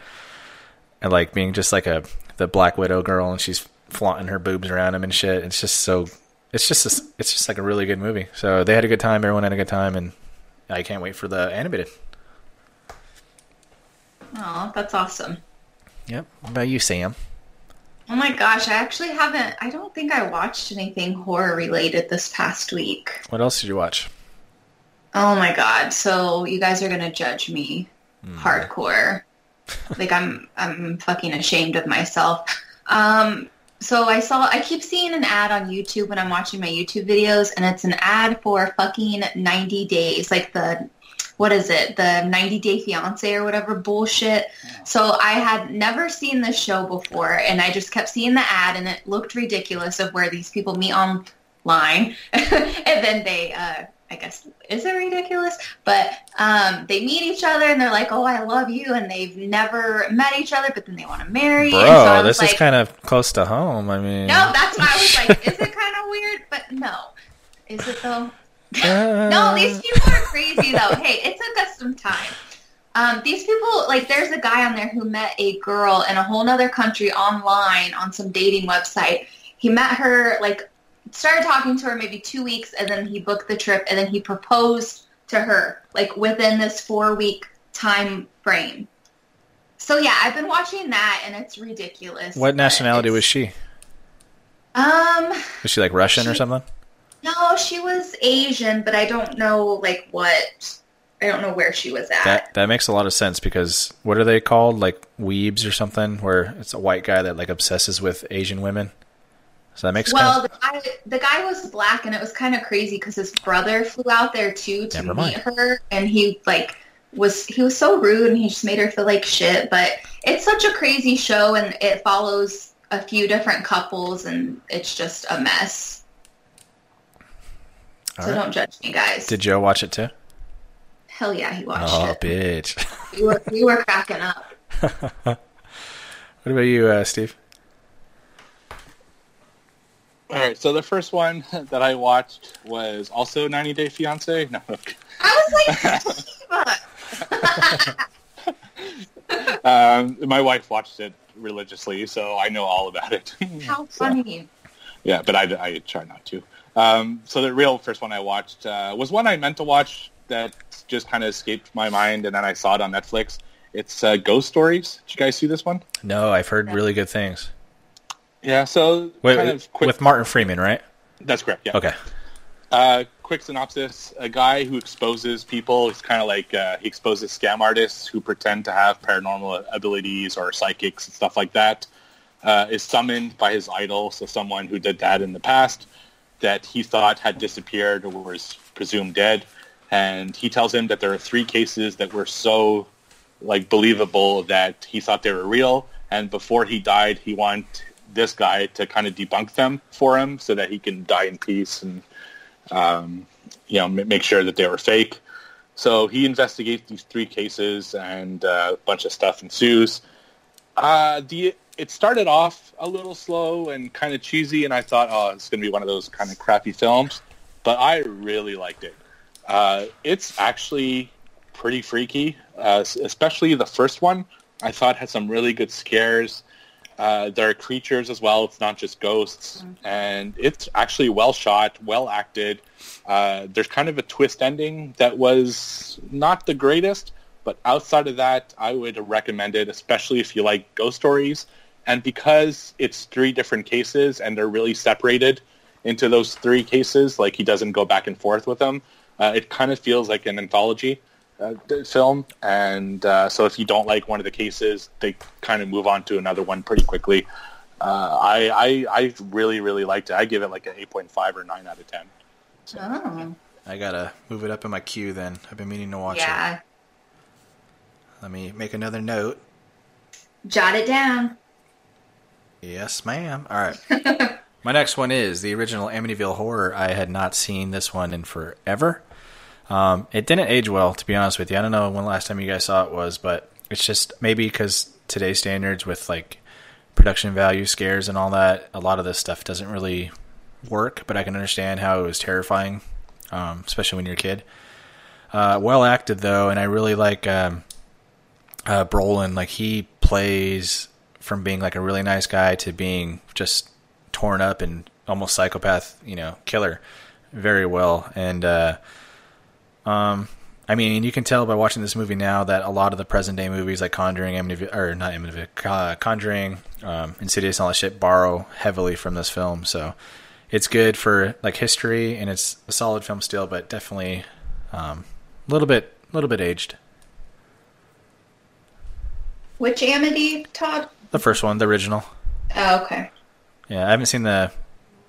and like being just like a the Black Widow girl, and she's flaunting her boobs around him and shit. It's just so. It's just a, it's just like a really good movie. So they had a good time. Everyone had a good time, and I can't wait for the animated. Oh, that's awesome. Yep. What about you, Sam? Oh my gosh, I actually haven't. I don't think I watched anything horror related this past week. What else did you watch? Oh my god! So you guys are gonna judge me hardcore. (laughs) like I'm, I'm fucking ashamed of myself. Um, so I saw. I keep seeing an ad on YouTube when I'm watching my YouTube videos, and it's an ad for fucking 90 days, like the. What is it? The 90 Day Fiance or whatever bullshit. So I had never seen this show before, and I just kept seeing the ad, and it looked ridiculous of where these people meet online, (laughs) and then they, uh, I guess, is it ridiculous? But um, they meet each other, and they're like, "Oh, I love you," and they've never met each other, but then they want to marry. Bro, so this like, is kind of close to home. I mean, no, that's why I was like, is it (laughs) kind of weird? But no, is it though? Uh, No, these people are crazy though. Hey, it took us some time. Um, these people, like, there's a guy on there who met a girl in a whole nother country online on some dating website. He met her, like, started talking to her maybe two weeks, and then he booked the trip, and then he proposed to her, like, within this four-week time frame. So yeah, I've been watching that, and it's ridiculous. What nationality was she? Um, Was she like Russian or something? No, she was Asian, but I don't know like what I don't know where she was at. That that makes a lot of sense because what are they called? Like weebs or something, where it's a white guy that like obsesses with Asian women. So that makes a well, kind the guy, the guy was black, and it was kind of crazy because his brother flew out there too to meet her, and he like was he was so rude, and he just made her feel like shit. But it's such a crazy show, and it follows a few different couples, and it's just a mess. All so right. don't judge me, guys. Did Joe watch it too? Hell yeah, he watched Oh, it. Oh, bitch. (laughs) We were, we were cracking up. What about you, uh, Steve? All right, so the first one (laughs) that I watched was also 90 Day Fiance. (laughs) No, I was like, um, my wife watched it religiously, so I know all about it. how funny. yeah, but I, I try not to. Um, so the real first one I watched uh, was one I meant to watch that just kind of escaped my mind, and then I saw it on Netflix. It's uh, Ghost Stories. Did you guys see this one? No, I've heard really good things. Yeah, so Wait, kind of quick. with Martin Freeman, right? that's correct. Yeah. Okay. Uh, quick synopsis: A guy who exposes people. It's kind of like uh, he exposes scam artists who pretend to have paranormal abilities or psychics and stuff like that. Uh, is summoned by his idol, so someone who did that in the past that he thought had disappeared or was presumed dead, and he tells him that there are three cases that were so like believable that he thought they were real, and before he died, he wanted this guy to kind of debunk them for him so that he can die in peace and um, you know, make sure that they were fake. So he investigates these three cases, and uh, a bunch of stuff ensues. Uh, the it started off a little slow and kind of cheesy, and I thought, oh, it's going to be one of those kind of crappy films. But I really liked it. Uh, it's actually pretty freaky, uh, especially the first one. I thought had some really good scares. Uh, there are creatures as well. It's not just ghosts, and it's actually well shot, well acted. Uh, there's kind of a twist ending that was not the greatest, but outside of that, I would recommend it, especially if you like ghost stories. And because it's three different cases and they're really separated into those three cases, like he doesn't go back and forth with them, uh, it kind of feels like an anthology uh, film. And uh, so if you don't like one of the cases, they kind of move on to another one pretty quickly. Uh, I, I I really really liked it. I give it like an eight point five or nine out of ten. Oh, I gotta move it up in my queue. Then I've been meaning to watch it. Let me make another note. Jot it down. Yes, ma'am. All right. (laughs) My next one is the original Amityville Horror. I had not seen this one in forever. Um, it didn't age well, to be honest with you. I don't know when the last time you guys saw it was, but it's just maybe because today's standards with like production value scares and all that, a lot of this stuff doesn't really work. But I can understand how it was terrifying, um, especially when you're a kid. Uh, well acted though, and I really like um, uh, Brolin. Like he plays from being like a really nice guy to being just torn up and almost psychopath, you know, killer, very well. And uh, um, I mean, you can tell by watching this movie now that a lot of the present day movies like Conjuring, or not Amityville, uh, Conjuring, um, Insidious, and all that shit borrow heavily from this film. So it's good for like history, and it's a solid film still, but definitely um, a little bit, a little bit aged. Which Amity, Todd? The first one, the original. Oh, okay. Yeah, I haven't seen the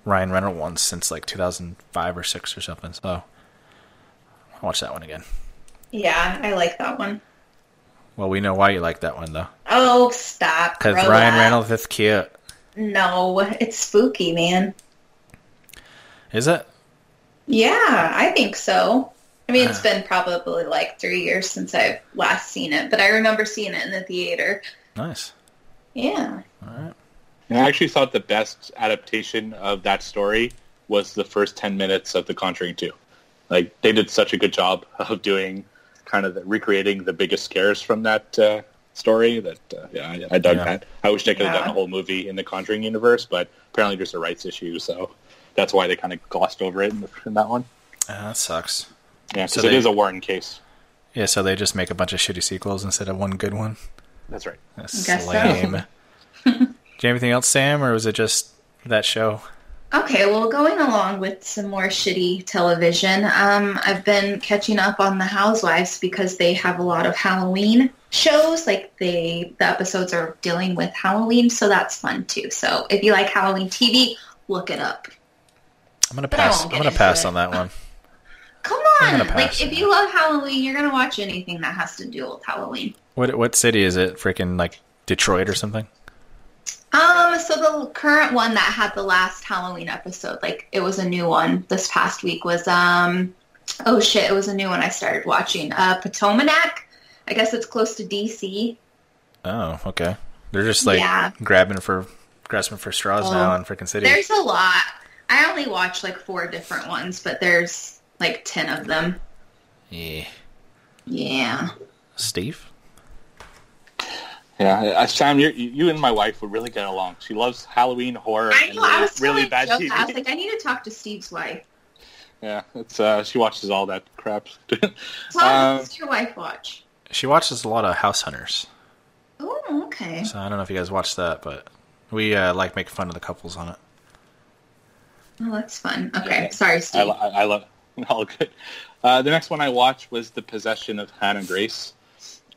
Ryan Reynolds one since like 2005 or six or something. So I'll watch that one again. Yeah, I like that one. Well, we know why you like that one though, Oh, stop. because Ryan up. Reynolds is cute. No, it's spooky, man. Is it? Yeah, I think so. I mean, Ah. it's been probably like three years since I've last seen it, but I remember seeing it in the theater. Nice. Yeah. All right. And I actually thought the best adaptation of that story was the first 10 minutes of The Conjuring 2. Like, they did such a good job (laughs) of doing kind of the, recreating the biggest scares from that uh, story that, uh, yeah, I, I dug Yeah. that. I wish they could have Yeah. done a whole movie in the Conjuring universe, but apparently there's a rights issue, so that's why they kind of glossed over it in, in that one. Uh, that sucks. Yeah, because it they- is a Warren case. Yeah, so they just make a bunch of shitty sequels instead of one good one. That's right. That's Guess so. (laughs) Do you have anything else, Sam, or was it just that show? Okay, well, going along with some more shitty television, um, I've been catching up on the Housewives because they have a lot of Halloween shows. Like they, the episodes are dealing with Halloween, so that's fun too. So if you like Halloween TV, look it up. I'm gonna pass. I'm gonna pass it. on that one. Come on, like if you love Halloween, you're gonna watch anything that has to do with Halloween. What what city is it? Freaking like Detroit or something? Um, so the current one that had the last Halloween episode, like it was a new one this past week was um oh shit, it was a new one I started watching. Uh Potomac. I guess it's close to DC. Oh, okay. They're just like Yeah. grabbing for grasping for straws Oh. now in freaking city. There's a lot. I only watched like four different ones, but there's like ten of them. Yeah. Yeah. Steve. Yeah, uh, Sam, you you and my wife would really get along. She loves Halloween horror I and know. I really, was really bad Joe TV. I was like, I need to talk to Steve's wife. yeah, it's uh, she watches all that crap. (laughs) So how Um, does your wife watch? She watches a lot of House Hunters. Oh, okay. So I don't know if you guys watch that, but we uh, like making fun of the couples on it. Oh, that's fun. Okay, sorry, Steve. lo- I, I love (laughs) all good. Uh, the next one I watched was The Possession of Hannah Grace.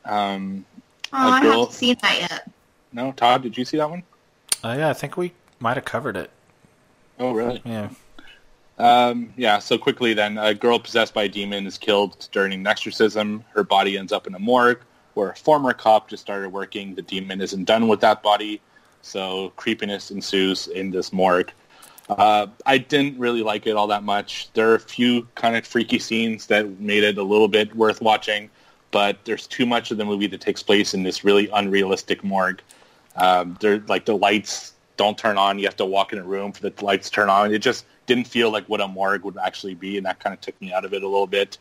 Um, oh, I girl- haven't seen that yet. no, Todd, did you see that one? Uh, yeah, I think we might have covered it. Oh, really? Yeah. Um, yeah, so quickly then, a girl possessed by a demon is killed during an exorcism. Her body ends up in a morgue where a former cop just started working. The demon isn't done with that body, so creepiness ensues in this morgue. Uh, I didn't really like it all that much. There are a few kind of freaky scenes that made it a little bit worth watching, but there's too much of the movie that takes place in this really unrealistic morgue. Um, they're like the lights don't turn on. You have to walk in a room for the lights to turn on. It just didn't feel like what a morgue would actually be, and that kind of took me out of it a little bit.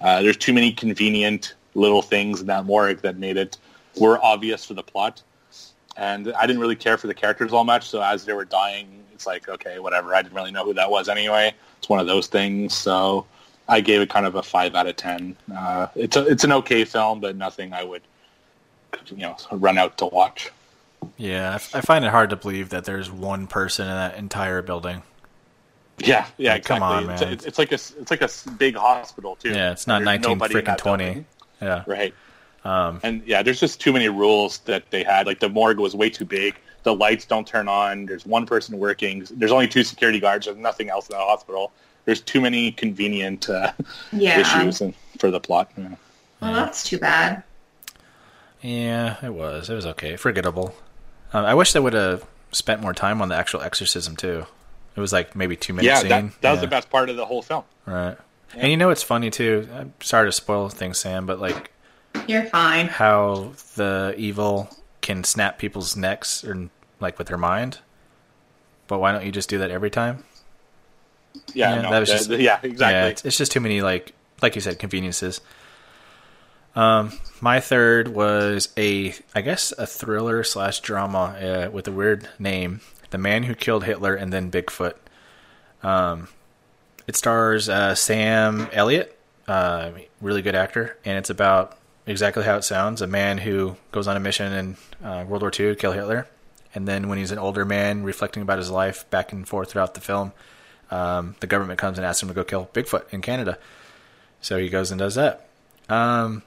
Uh, there's too many convenient little things in that morgue that made it were obvious for the plot, and I didn't really care for the characters all much. So as they were dying, it's like okay, whatever. I didn't really know who that was anyway. It's one of those things. So I gave it kind of a five out of ten. Uh, it's a, it's an okay film, but nothing I would you know run out to watch. Yeah, I, f- I find it hard to believe that there's one person in that entire building. Yeah, yeah, Like, exactly. come on, man. it's, it's like a it's like a big hospital too. Yeah, it's not There's 19 freaking 20. building. Yeah. Right. Um, And yeah, there's just too many rules that they had. Like the morgue was way too big. The lights don't turn on. There's one person working. There's only two security guards. There's nothing else in the hospital. There's too many convenient uh, Yeah. issues and, for the plot. Yeah. Well, that's too bad. yeah, it was. It was okay. Forgettable. Um, I wish they would have spent more time on the actual exorcism too. It was like maybe two minutes. Yeah, scene. that, that was the best part of the whole film. Right. And you know what's funny too? I'm sorry to spoil things, Sam, but like You're fine. how the evil can snap people's necks or like with their mind. But why don't you just do that every time? Yeah, Yeah, no, that was just- yeah, exactly. Yeah, it's, it's just too many like like you said conveniences. Um, my third was a I guess a thriller slash drama uh, with a weird name, "The Man Who Killed Hitler and Then Bigfoot." Um, it stars uh, Sam Elliott, uh, really good actor, and it's about exactly how it sounds: a man who goes on a mission in uh, World War II to kill Hitler, and then when he's an older man, reflecting about his life back and forth throughout the film, um, the government comes and asks him to go kill Bigfoot in Canada. So he goes and does that. Um,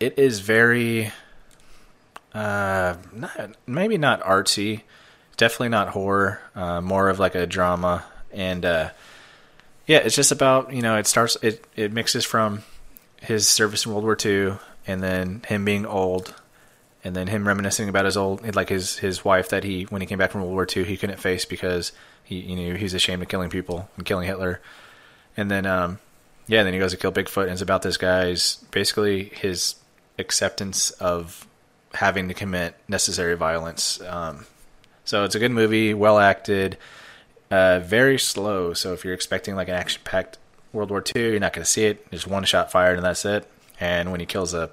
it is very, uh, not, maybe not artsy, definitely not horror, uh, more of like a drama. And uh, yeah, it's just about you know it starts it it mixes from his service in World War II and then him being old and then him reminiscing about his old like his his wife that he when he came back from World War II he couldn't face because he you know he's ashamed of killing people and killing Hitler, and then um yeah then he goes to kill Bigfoot and it's about this guy's basically his acceptance of having to commit necessary violence. Um, so it's a good movie, well acted, uh, very slow. So if you're expecting like an action packed World War II, you're not going to see it. There's one shot fired and that's it. And when he kills a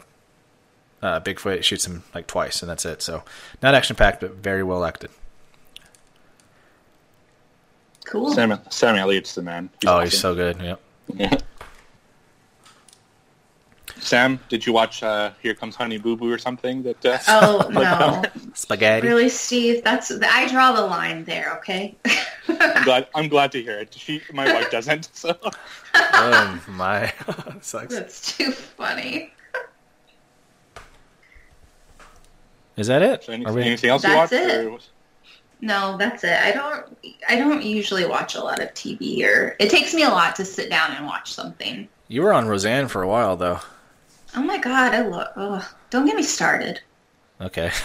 uh, Bigfoot, shoots him like twice and that's it. So not action packed, but very well acted. Cool. Sam, Sam Elliott's the man. oh, awesome. he's so good. Yep. Yeah. Sam, did you watch uh, Here Comes Honey Boo Boo or something? That uh, Oh (laughs) no, Spaghetti. really, Steve? That's I draw the line there. Okay. I'm glad. I'm glad to hear it. She, my wife doesn't. So Oh (laughs) my, (laughs) sucks. That's too funny. Is that it? So any- Are we- anything else you That's watched? It. or- No, that's it. I don't. I don't usually watch a lot of TV, or it takes me a lot to sit down and watch something. You were on Roseanne for a while though. Oh my god, I love. Oh, don't get me started. Okay. (laughs)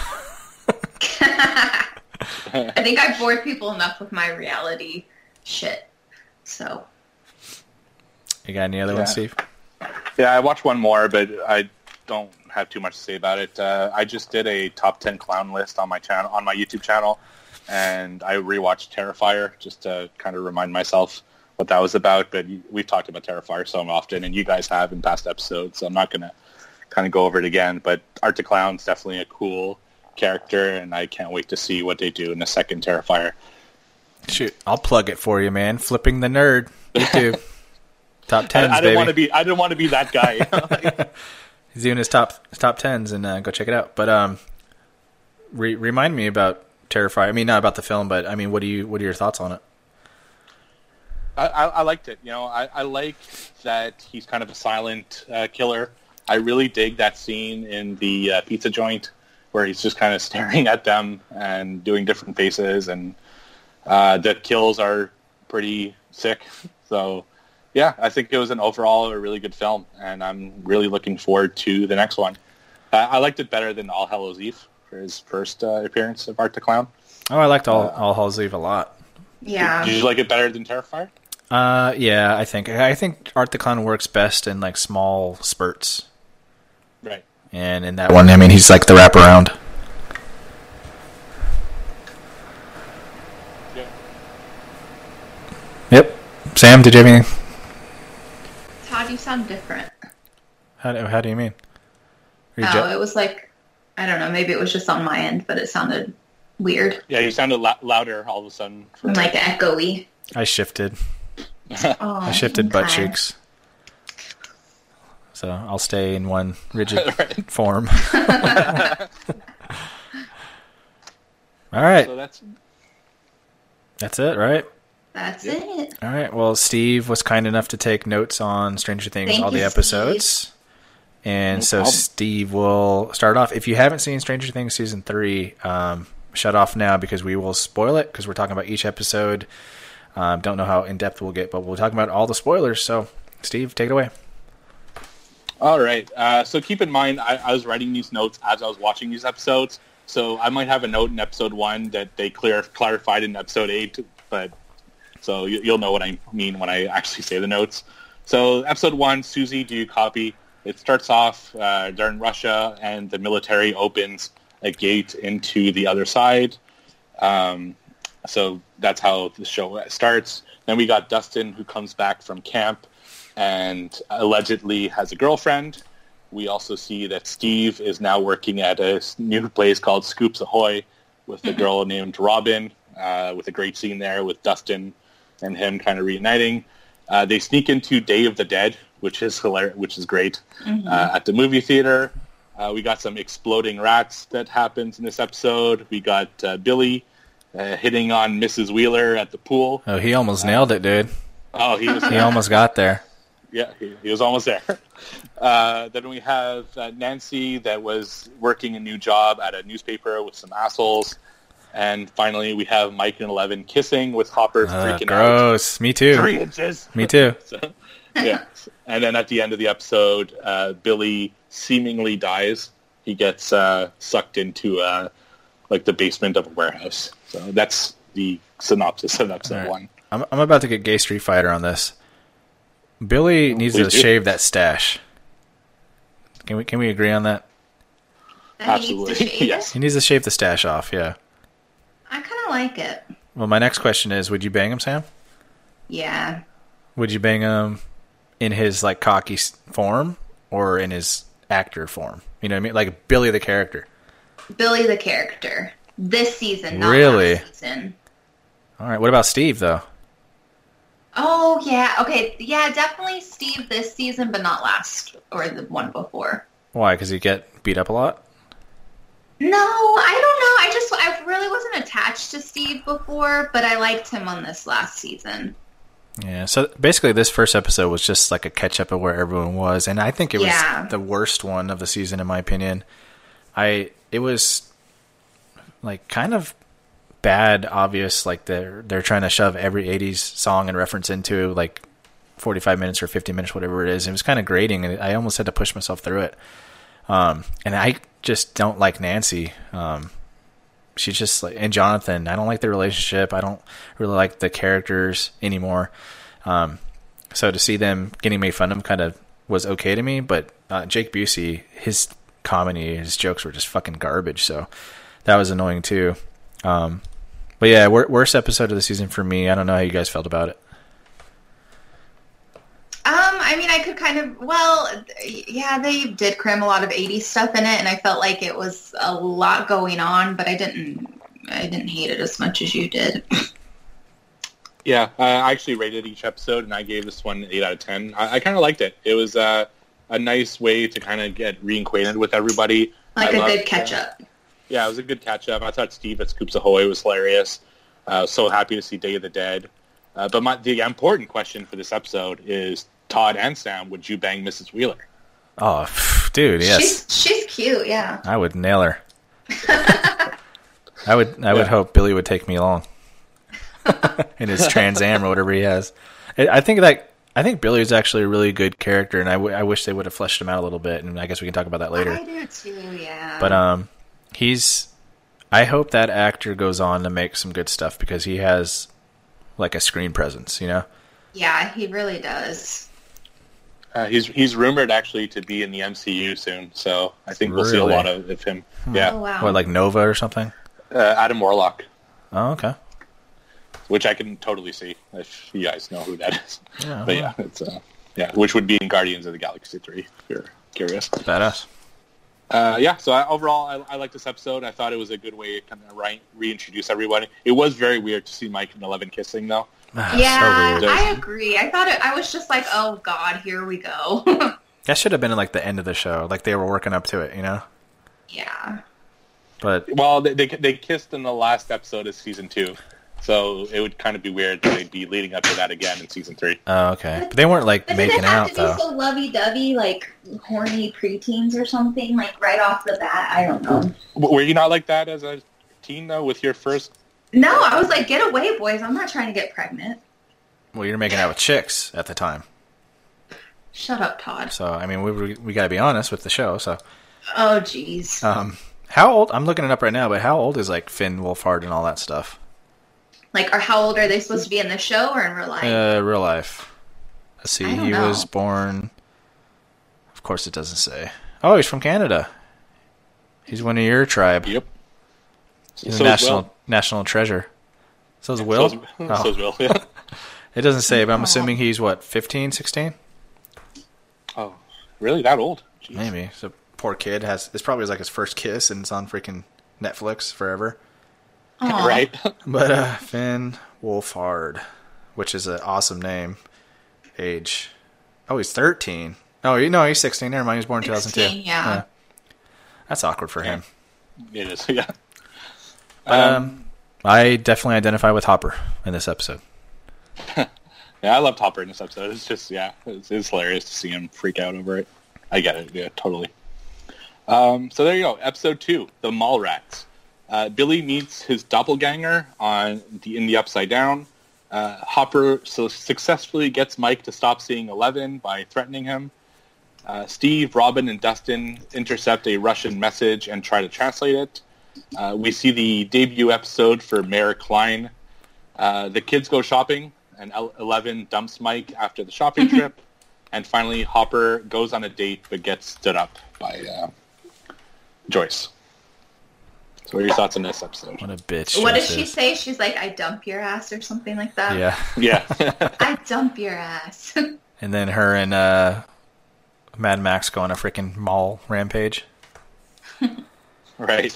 I think I've bored people enough with my reality shit. So You got any other ones, Steve? Yeah, I watched one more, but I don't have too much to say about it. Uh, I just did a top ten clown list on my channel, on my YouTube channel, and I rewatched Terrifier just to kind of remind myself what that was about. But we've talked about Terrifier so often, and you guys have in past episodes, so I'm not gonna kind of go over it again. But Art the Clown's definitely a cool character, and I can't wait to see what they do in the second Terrifier. Shoot, I'll plug it for you, man. Flipping the nerd. YouTube. (laughs) Top I, tens, I baby. didn't want to be. I didn't want to be that guy. (laughs) He's doing his top his top tens, and uh, go check it out. But um, re- remind me about Terrifier. I mean, not about the film, but I mean, what do you what are your thoughts on it? I, I, liked it. You know, I, I like that he's kind of a silent uh, killer. I really dig that scene in the uh, pizza joint where he's just kind of staring (laughs) at them and doing different faces, and uh, the kills are pretty sick. So, yeah, I think it was an overall a really good film, and I'm really looking forward to the next one. I liked it better than All Hallows Eve his first uh, appearance of Art the Clown. Oh, I liked all all Halls Eve a lot. yeah, Did you like it better than Terrifier? Uh, yeah, I think I think Art the Clown works best in like small spurts, Right. and in that one, I mean, he's like the wraparound. Yeah. Yep. Sam, did you have anything? Todd, you sound different. How do, how do you mean? Are you Oh, je- it was like I don't know. Maybe it was just on my end, but it sounded weird, Yeah, you sounded la- louder all of a sudden. For, like echoey. I shifted. (laughs) Oh, I shifted butt okay. cheeks. So I'll stay in one rigid (laughs) form. (laughs) All right, So that's that's it, right? That's it. All right. Well, Steve was kind enough to take notes on Stranger Things, Thank all the you, episodes. And so problem. Steve will start off. If you haven't seen Stranger Things season three, um, shut off now because we will spoil it because we're talking about each episode. Um, don't know how in depth we'll get, but we'll talk about all the spoilers. So, Steve, take it away. All right. Uh, so keep in mind, I, I was writing these notes as I was watching these episodes. So I might have a note in episode one that they clear clarified in episode eight, but so you, you'll know what I mean when I actually say the notes. So episode one, Susie, do you copy? It starts off uh, they're Russia, and the military opens a gate into the other side. Um, so that's how the show starts. Then we got Dustin, who comes back from camp and allegedly has a girlfriend. We also see that Steve is now working at a new place called Scoops Ahoy with a girl named Robin, uh, with a great scene there with Dustin and him kind of reuniting. Uh, they sneak into Day of the Dead, which is hilarious, which is great, uh, at the movie theater. Uh, we got some exploding rats that happens in this episode. We got uh, Billy uh, hitting on Mrs. Wheeler at the pool. Oh, he almost nailed it, dude. Oh, he was He almost got there. yeah, he, he was almost there. (laughs) Uh, then we have uh, Nancy that was working a new job at a newspaper with some assholes. And finally, we have Mike and Eleven kissing with Hopper Uh, freaking out. gross. Me too. Three inches. Me too. (laughs) So, yeah. (laughs) And then at the end of the episode, uh, Billy seemingly dies. He gets uh, sucked into uh, like the basement of a warehouse. So that's the synopsis of episode All right. one. I'm, I'm about to get gay Street Fighter on this. Billy needs to do. shave that stash. Can we can we agree on that? That he needs Absolutely. shave (laughs) yes. He needs to shave the stash off. Yeah. I kind of like it. Well, my next question is: Would you bang him, Sam? Yeah. Would you bang him in his like cocky form or in his actor form? You know what I mean? Like Billy the character. Billy the character. This season, not Really? last season. All right. What about Steve though? Oh yeah, okay, yeah, definitely Steve this season, but not last or the one before. Why? Because he get beat up a lot. No, I don't know. I just I really wasn't attached to Steve before, but I liked him on this last season. Yeah. So basically, this first episode was just like a catch up of where everyone was, and I think it was Yeah. the worst one of the season, in my opinion. I it was like kind of bad, obvious. Like they're they're trying to shove every '80s song and reference into like 45 minutes or 50 minutes, whatever it is. It was kind of grating, and I almost had to push myself through it. Um, and I just don't like Nancy. Um, she's just like and Jonathan. I don't like the relationship. I don't really like the characters anymore. Um, so to see them getting made fun of kind of was okay to me, but uh, Jake Busey, his comedy, his jokes were just fucking garbage. So that was annoying too. Um, but yeah, wor- worst episode of the season for me. I don't know how you guys felt about it. Um, I mean, I could kind of, well, yeah, they did cram a lot of 80s stuff in it, and I felt like it was a lot going on, but I didn't, I didn't hate it as much as you did. (laughs) Yeah, uh, I actually rated each episode, and I gave this one eight out of ten. I, I kind of liked it. It was uh, a nice way to kind of get reacquainted with everybody. Like I a loved- good catch up. Yeah, it was a good catch up. I thought Steve at Scoops Ahoy was hilarious. Uh, so happy to see Day of the Dead. Uh, but my, the important question for this episode is Todd and Sam, would you bang Mrs. Wheeler? Oh, pff, dude, yes, She's, she's cute, yeah. I would nail her. (laughs) I would. I would Yeah. hope Billy would take me along (laughs) in his Trans Am or whatever he has. I I think that I think Billy's actually a really good character, and I, w- I wish they would have fleshed him out a little bit. And I guess we can talk about that later. I do too, yeah. But um, he's. I hope that actor goes on to make some good stuff because he has like a screen presence, you know. yeah, he really does. Uh, he's he's rumored actually to be in the MCU soon, so I think we'll see a lot of, of him. Oh, Yeah, wow. What like Nova or something? uh, Adam Warlock, Oh, okay. which I can totally see if you guys know who that is. Yeah, but yeah, it's uh, yeah, which would be in Guardians of the Galaxy three. If you're curious. badass. Uh, yeah, so I, overall, I, I like this episode. I thought it was a good way to kind of re- reintroduce everyone. It was very weird to see Mike and Eleven kissing, though. Ah, yeah, so weird. I agree. I thought it, I was just like, oh god, here we go. (laughs) That should have been like the end of the show, like they were working up to it, you know. yeah. But Well, they, they they kissed in the last episode of season two, so it would kind of be weird that they'd be leading up to that again in season three. oh, okay. But they weren't like But making did it have out to though. be so lovey-dovey, like horny preteens or something, like right off the bat? I don't know. Were you not like that as a teen though, with your first? No, I was like, get away, boys. I'm not trying to get pregnant. Well, you're making out with chicks at the time, Shut up, Todd. so I mean, we we, we got to be honest with the show. So, Oh, jeez. um, how old? I'm looking it up right now, but how old is like Finn Wolfhard and all that stuff? Like, or how old are they supposed to be in the show or in real life? Uh, real life. Let's see. I don't He know. was born. Of course, it doesn't say. Oh, he's from Canada. He's one of your tribe. Yep. He's So a national Will. national treasure. So is Will. So is, Oh. (laughs) so is Will. Yeah. (laughs) It doesn't say, but I'm assuming he's what 15, 16? oh, really? That old? Jeez. Maybe. So poor kid has. It's probably like his first kiss, and it's on freaking Netflix forever. Aw. Right. (laughs) But uh, Finn Wolfhard, which is an awesome name. Age. Oh, he's 13. Oh, you know he's 16. Never mind. He was born in 2002. 16, yeah. That's awkward for him. it is. Yeah. Um, I definitely identify with Hopper in this episode. (laughs) Yeah, I loved Hopper in this episode. It's just, yeah, it's, it's hilarious to see him freak out over it. I get it, yeah, totally. Um, so there you go, episode two, the Mall Rats. Uh, Billy meets his doppelganger on the in the Upside Down. Uh, Hopper so successfully gets Mike to stop seeing Eleven by threatening him. Uh, Steve, Robin, and Dustin intercept a Russian message and try to translate it. Uh, we see the debut episode for Mayor Kline. Uh, the kids go shopping, and Eleven dumps Mike after the shopping trip. And finally, Hopper goes on a date but gets stood up by uh, Joyce. So what are your thoughts on this episode? What a bitch. What does she is. say? She's like, I dump your ass or something like that. Yeah. Yeah. (laughs) I dump your ass. (laughs) And then her and uh, Mad Max go on a freaking mall rampage. (laughs) right.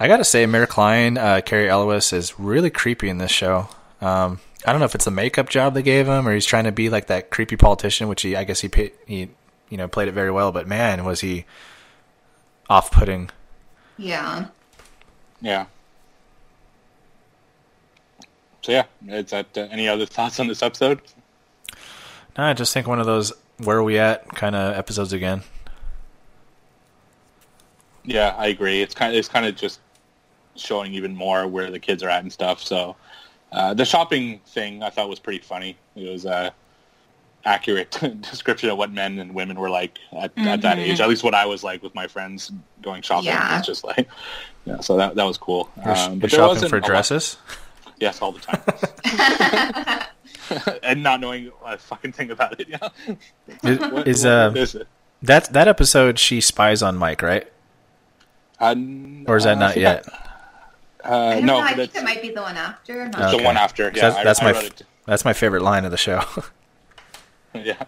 I gotta say, Mayor Kline, uh, Cary Elwes is really creepy in this show. Um, I don't know if it's the makeup job they gave him or he's trying to be like that creepy politician, which he I guess he he you know played it very well. But man, was he off-putting. Yeah. Yeah. So yeah, is that uh, any other thoughts on this episode? No, I just think one of those where are we at kind of episodes again. Yeah, I agree. It's kind of it's kind of just showing even more where the kids are at and stuff. So uh, the shopping thing I thought was pretty funny. It was a accurate (laughs) description of what men and women were like at, at that age. At least what I was like with my friends going shopping. Yeah. It's just like yeah. So that that was cool. You're, Um, you're but there shopping wasn't for a lot- dresses. Yes, all the time. (laughs) (laughs) and not knowing a fucking thing about it. Yeah. Is, What- is what uh is it? that that episode she spies on Mike, right? Uh, Or is that uh, not yet? I- uh, I no, know. I think that's it might be the one after. Not Okay. the one after. Yeah, that's I- that's I my wrote f- it- that's my favorite line of the show. (laughs) Yeah.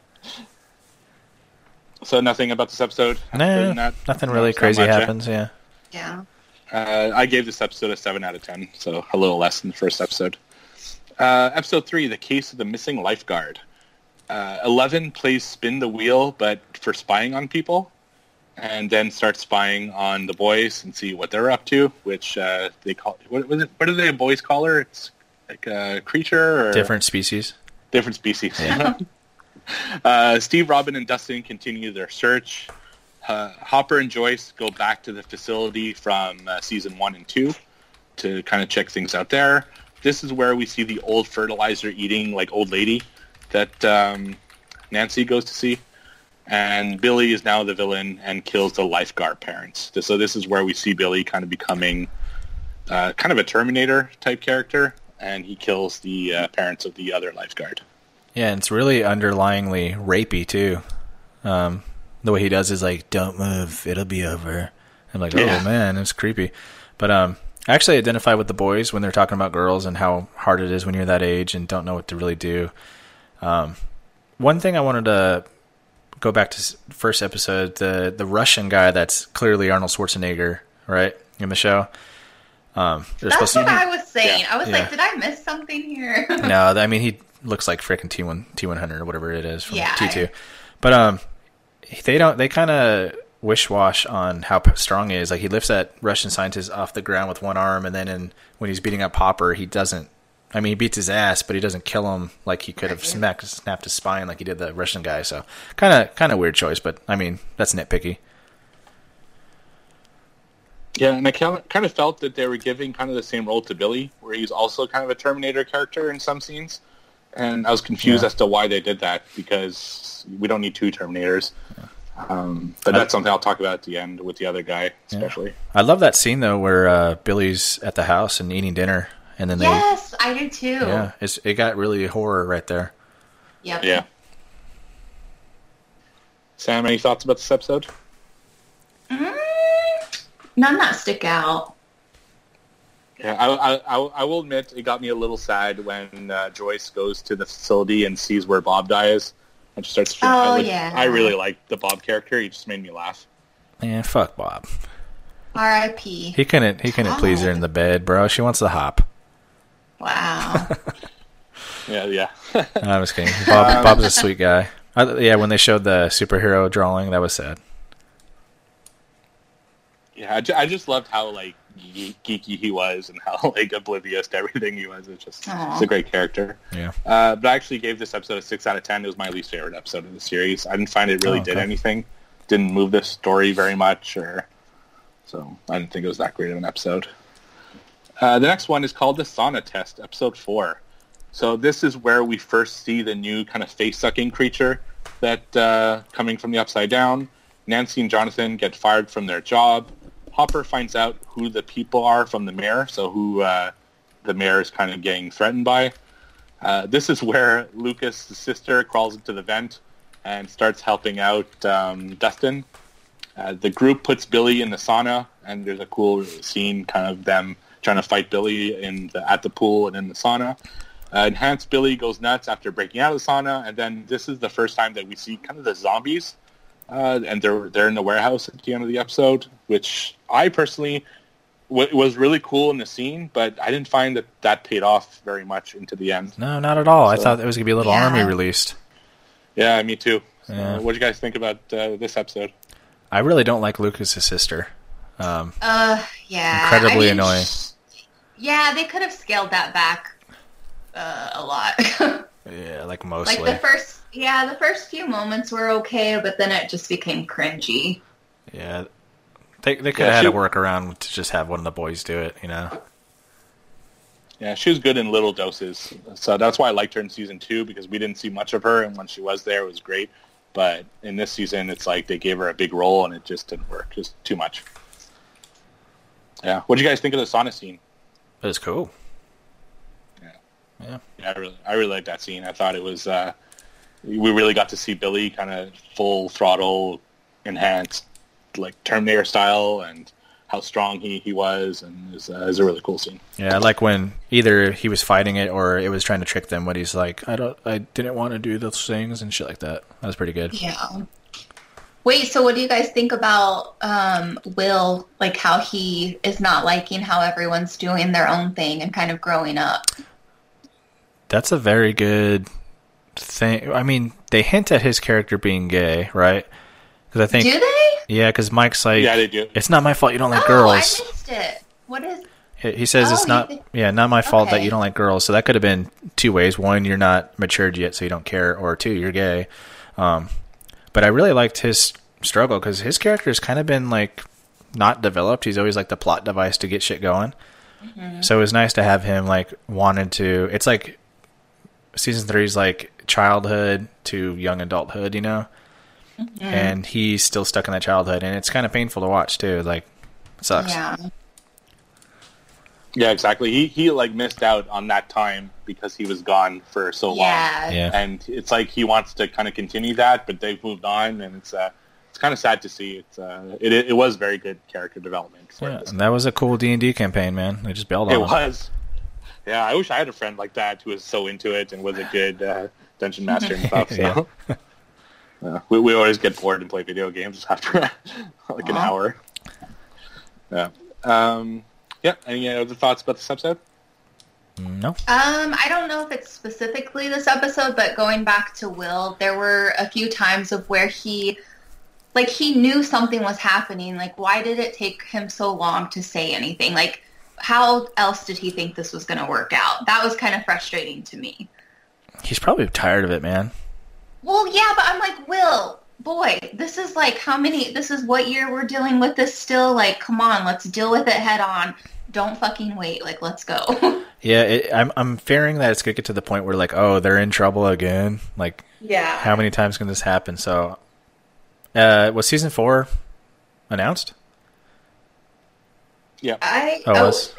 So nothing about this episode. Other nah, nothing really not crazy much, happens. Yeah. Yeah. Uh, I gave this episode a seven out of ten, so a little less than the first episode. Uh, episode three: The Case of the Missing Lifeguard. Uh, Eleven plays spin the wheel, but for spying on people, and then start spying on the boys and see what they're up to. Which uh, they call what was it? What do the boys call her? It's like a creature or Different species. different species. (laughs) uh, Steve, Robin, and Dustin continue their search. Uh, Hopper and Joyce go back to the facility from uh, season one and two to kind of check things out there. This is where we see the old fertilizer eating like old lady that um, Nancy goes to see. And Billy is now the villain and kills the lifeguard parents. So this is where we see Billy kind of becoming uh, kind of a Terminator type character, and he kills the uh, parents of the other lifeguard. Yeah, and it's really underlyingly rapey too. Um, the way he does is like, "Don't move, it'll be over." I'm like, "Oh Yeah. man, it's creepy." But um, I actually identify with the boys when they're talking about girls and how hard it is when you're that age and don't know what to really do. Um, one thing I wanted to go back to first episode the the Russian guy that's clearly Arnold Schwarzenegger, right in the show. Um, That's supposed to- what I was saying. Yeah. I was Yeah. like, did I miss something here? (laughs) no, I mean he looks like freaking T one T one hundred or whatever it is from Yeah. T two, but um, they don't. They kind of wish wash on how strong he is. Like he lifts that Russian scientist off the ground with one arm, and then in, when he's beating up Hopper, he doesn't. I mean, he beats his ass, but he doesn't kill him like he could have smacked, snapped his spine like he did the Russian guy. So kind of kind of weird choice, but I mean that's nitpicky. Yeah, and I kind of, felt that they were giving kind of the same role to Billy, where he's also kind of a Terminator character in some scenes. And I was confused Yeah. as to why they did that because we don't need two Terminators. Um, but that's something I'll talk about at the end with the other guy, especially. I love that scene though where uh, Billy's at the house and eating dinner, and then yes, I do too. yeah, it's, it got really horror right there. Yep. Yeah. Sam, any thoughts about this episode? Mm, none that stick out. Yeah, I, I, I, I will admit it got me a little sad when uh, Joyce goes to the facility and sees where Bob dies and she starts. Oh, I, like- yeah. I really liked the Bob character. He just made me laugh. Man, fuck Bob. R.I.P. He couldn't. He couldn't please her in the bed, bro. She wants the hop. Wow. (laughs) Yeah, yeah. No, I'm just kidding. Bob, Bob's a sweet guy. I, yeah, when they showed the superhero drawing, that was sad. Yeah, I, ju- I just loved how like ge- geeky he was and how (laughs) like oblivious to everything he was. It's just Aw. it's a great character. Yeah. Uh, but I actually gave this episode a six out of ten. It was my least favorite episode of the series. I didn't find it really Oh, did anything. Didn't move the story very much, or so I didn't think it was that great of an episode. Uh, the next one is called the sauna test, episode four. So this is where we first see the new kind of face-sucking creature that uh, coming from the upside down. Nancy and Jonathan get fired from their job. Hopper finds out who the people are from the mayor, so who uh, the mayor is kind of getting threatened by. Uh, this is where Lucas' sister crawls into the vent and starts helping out um, Dustin. Uh, the group puts Billy in the sauna, and there's a cool scene, kind of them trying to fight Billy in the, at the pool and in the sauna. Uh, Enhanced Billy goes nuts after breaking out of the sauna, and then this is the first time that we see kind of the zombies, uh, and they're they're in the warehouse at the end of the episode, which I personally wa- was really cool in the scene, but I didn't find that that paid off very much into the end. No, not at all. I thought it was gonna be a little Yeah. army released. Yeah, me too. So, Yeah. what do you guys think about uh, this episode? I really don't like Lucas's sister. Um, Uh, yeah. Incredibly I mean, annoying. sh- Yeah, they could have scaled that back uh, a lot. (laughs) yeah, like mostly. like the first, yeah, the first few moments were okay, but then it just became cringy. yeah, they they could Yeah, have had she- a workaround to just have one of the boys do it. You know. Yeah, she was good in little doses, so that's why I liked her in season two because we didn't see much of her, and when she was there, it was great. But in this season, it's like they gave her a big role, and it just didn't work, just too much. Yeah, what do you guys think of the sauna scene? It was cool. Yeah, I really, I really liked that scene. I thought it was, uh, we really got to see Billy kind of full throttle, enhanced, like Terminator style, and how strong he, he was, and it was, uh, it was a really cool scene. Yeah, I like when either he was fighting it or it was trying to trick them. When he's like, "I don't, I didn't want to do those things" and shit like that. That was pretty good. Yeah. Wait, so what do you guys think about um, Will? Like how he is not liking how everyone's doing their own thing and kind of growing up. That's a very good thing. I mean, they hint at his character being gay, right? Because I think, do they? yeah, because Mike's like, Yeah, they do. It's not my fault you don't like oh, girls. I missed it. What is? He he says Oh, it's not, think- yeah, not my fault that you don't like girls. So that could have been two ways. One, you're not matured yet, so you don't care, or two, you're gay. Um, but I really liked his struggle because his character has kind of been like not developed. He's always like the plot device to get shit going. Mm-hmm. So it was nice to have him like wanted to. It's like season three is like childhood to young adulthood, you know. Mm-hmm. And he's still stuck in that childhood, and it's kind of painful to watch too. Like, it sucks. Yeah. Yeah, exactly. He he like missed out on that time because he was gone for so long. Yeah. Yeah. and it's like he wants to kind of continue that, but they've moved on, and it's uh, it's kind of sad to see. It's uh, it it was very good character development. For Yeah, and that was a cool D and D campaign, man. They just built on It it. was. Yeah, I wish I had a friend like that who was so into it and was a good uh, dungeon master and stuff. (laughs) So. (laughs) Yeah, we, we always get bored and play video games after (laughs) like an hour. Yeah. Um, yeah. Any other thoughts about this episode? No, Um, I don't know if it's specifically this episode, but going back to Will, there were a few times of where he, like, he knew something was happening. Like, why did it take him so long to say anything? Like, how else did he think this was going to work out? That was kind of frustrating to me. he's probably tired of it, man. Well, yeah, but I'm like, Will, boy, this is like how many, this is what year we're dealing with this still? Like, come on, let's deal with it head on. Don't fucking wait. Like, let's go. (laughs) Yeah, it, I'm I'm fearing that it's gonna get to the point where like, oh, they're in trouble again. Like, yeah. how many times can this happen? So, uh, was season four announced? Yeah. I Oh, it oh, was?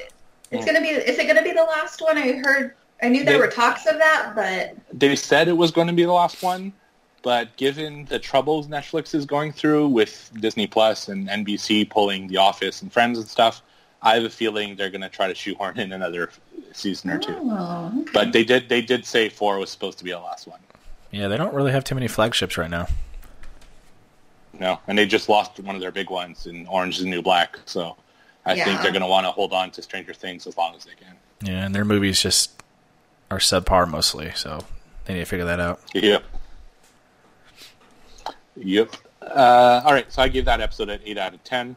it's gonna be. Is it gonna be the last one? I heard. I knew there They- were talks of that, but They said it was going to be the last one, but given the troubles Netflix is going through with Disney Plus and NBC pulling The Office and Friends and stuff, I have a feeling they're going to try to shoehorn in another season or two. oh, okay. But they did they did say four was supposed to be the last one. Yeah, they don't really have too many flagships right now. No, and they just lost one of their big ones in Orange is the New Black. So I think they're going to want to hold on to Stranger Things as long as they can. Yeah, and their movies just are subpar mostly, so they need to figure that out. Yep. Yep. Uh, all right, so I gave that episode an 8 out of 10.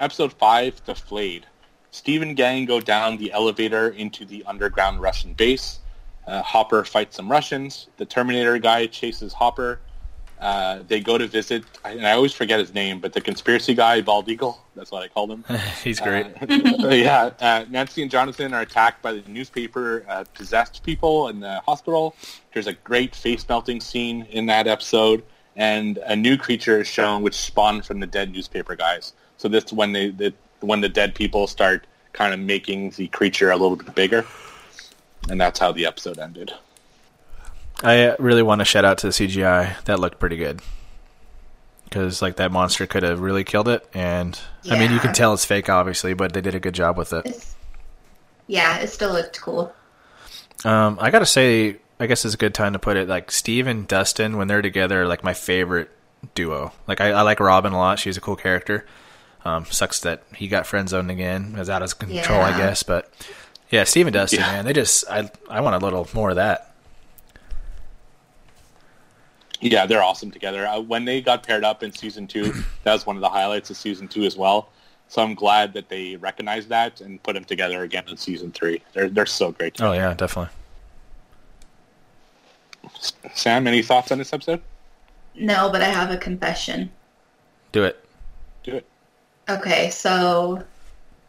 Episode 5, The Flayed. Steve and gang go down the elevator into the underground Russian base. Uh, Hopper fights some Russians. The Terminator guy chases Hopper. Uh, they go to visit, and I always forget his name, but the conspiracy guy, Bald Eagle. That's what I called him. (laughs) He's great. Uh, (laughs) yeah, uh, Nancy and Jonathan are attacked by the newspaper uh, possessed people in the hospital. There's a great face melting scene in that episode, and a new creature is shown which spawned from the dead newspaper guys. So this when they the, when the dead people start kind of making the creature a little bit bigger, and that's how the episode ended. I uh, really want to shout out to the CGI. That looked pretty good. Because like that monster could have really killed it, and I mean you can tell it's fake, obviously, but they did a good job with it. It's, yeah, it still looked cool. Um, I gotta say, I guess it's a good time to put it. Like Steve and Dustin, when they're together, are like my favorite duo. Like I, I like Robin a lot; she's a cool character. Um, sucks that he got friend zoned again. It was out of control, I guess. But yeah, Steve and Dustin, Yeah. man, they just I I want a little more of that. Yeah, they're awesome together. Uh, when they got paired up in season two, (clears throat) that was one of the highlights of season two as well. So I'm glad that they recognized that and put them together again in season three. They're they're so great. Oh yeah, definitely. Sam, any thoughts on this episode? No, but I have a confession. Do it. Do it. Okay, so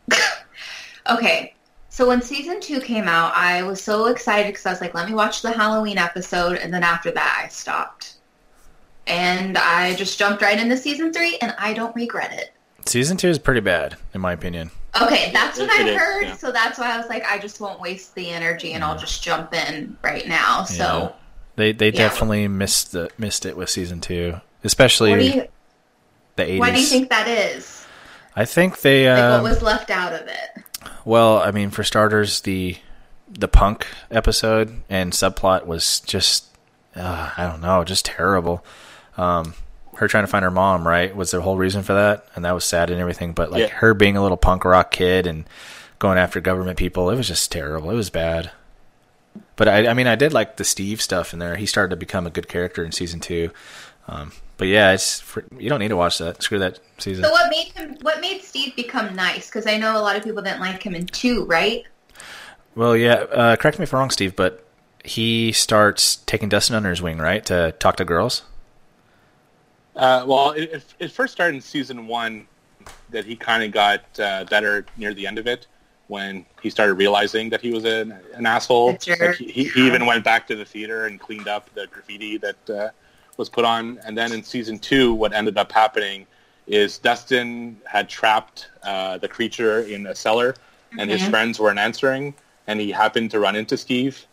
(laughs) okay, so when season two came out, I was so excited because I was like, "Let me watch the Halloween episode," and then after that, I stopped, and I just jumped right into season three, and I don't regret it. Season two is pretty bad, in my opinion. Okay, that's what I heard, yeah. so that's why I was like, I just won't waste the energy, and I'll just jump in right now. So, They they Yeah. definitely missed the missed it with season two, especially you, the eighties. why do you think that is? I think they Like, um, what was left out of it? well, I mean, for starters, the the punk episode and subplot was just uh, I don't know, just terrible. Um, her trying to find her mom, right, was the whole reason for that, and that was sad and everything. But like Yeah. her being a little punk rock kid and going after government people, it was just terrible. It was bad. But I, I mean, I did like the Steve stuff in there. He started to become a good character in season two. Um, but yeah, it's for, you don't need to watch that. Screw that season. So, what made him? What made Steve become nice? Because I know a lot of people didn't like him in two, right? Well, yeah. Uh, correct me if I'm wrong, Steve, but he starts taking Dustin under his wing, right, to talk to girls. Uh, well, it, it, it first started in season one that he kind of got uh, better near the end of it when he started realizing that he was an, an asshole. Like, he, he, even went back to the theater and cleaned up the graffiti that uh, was put on. And then in season two, what ended up happening is Dustin had trapped uh, the creature in a cellar, and his friends weren't answering, and he happened to run into Steve,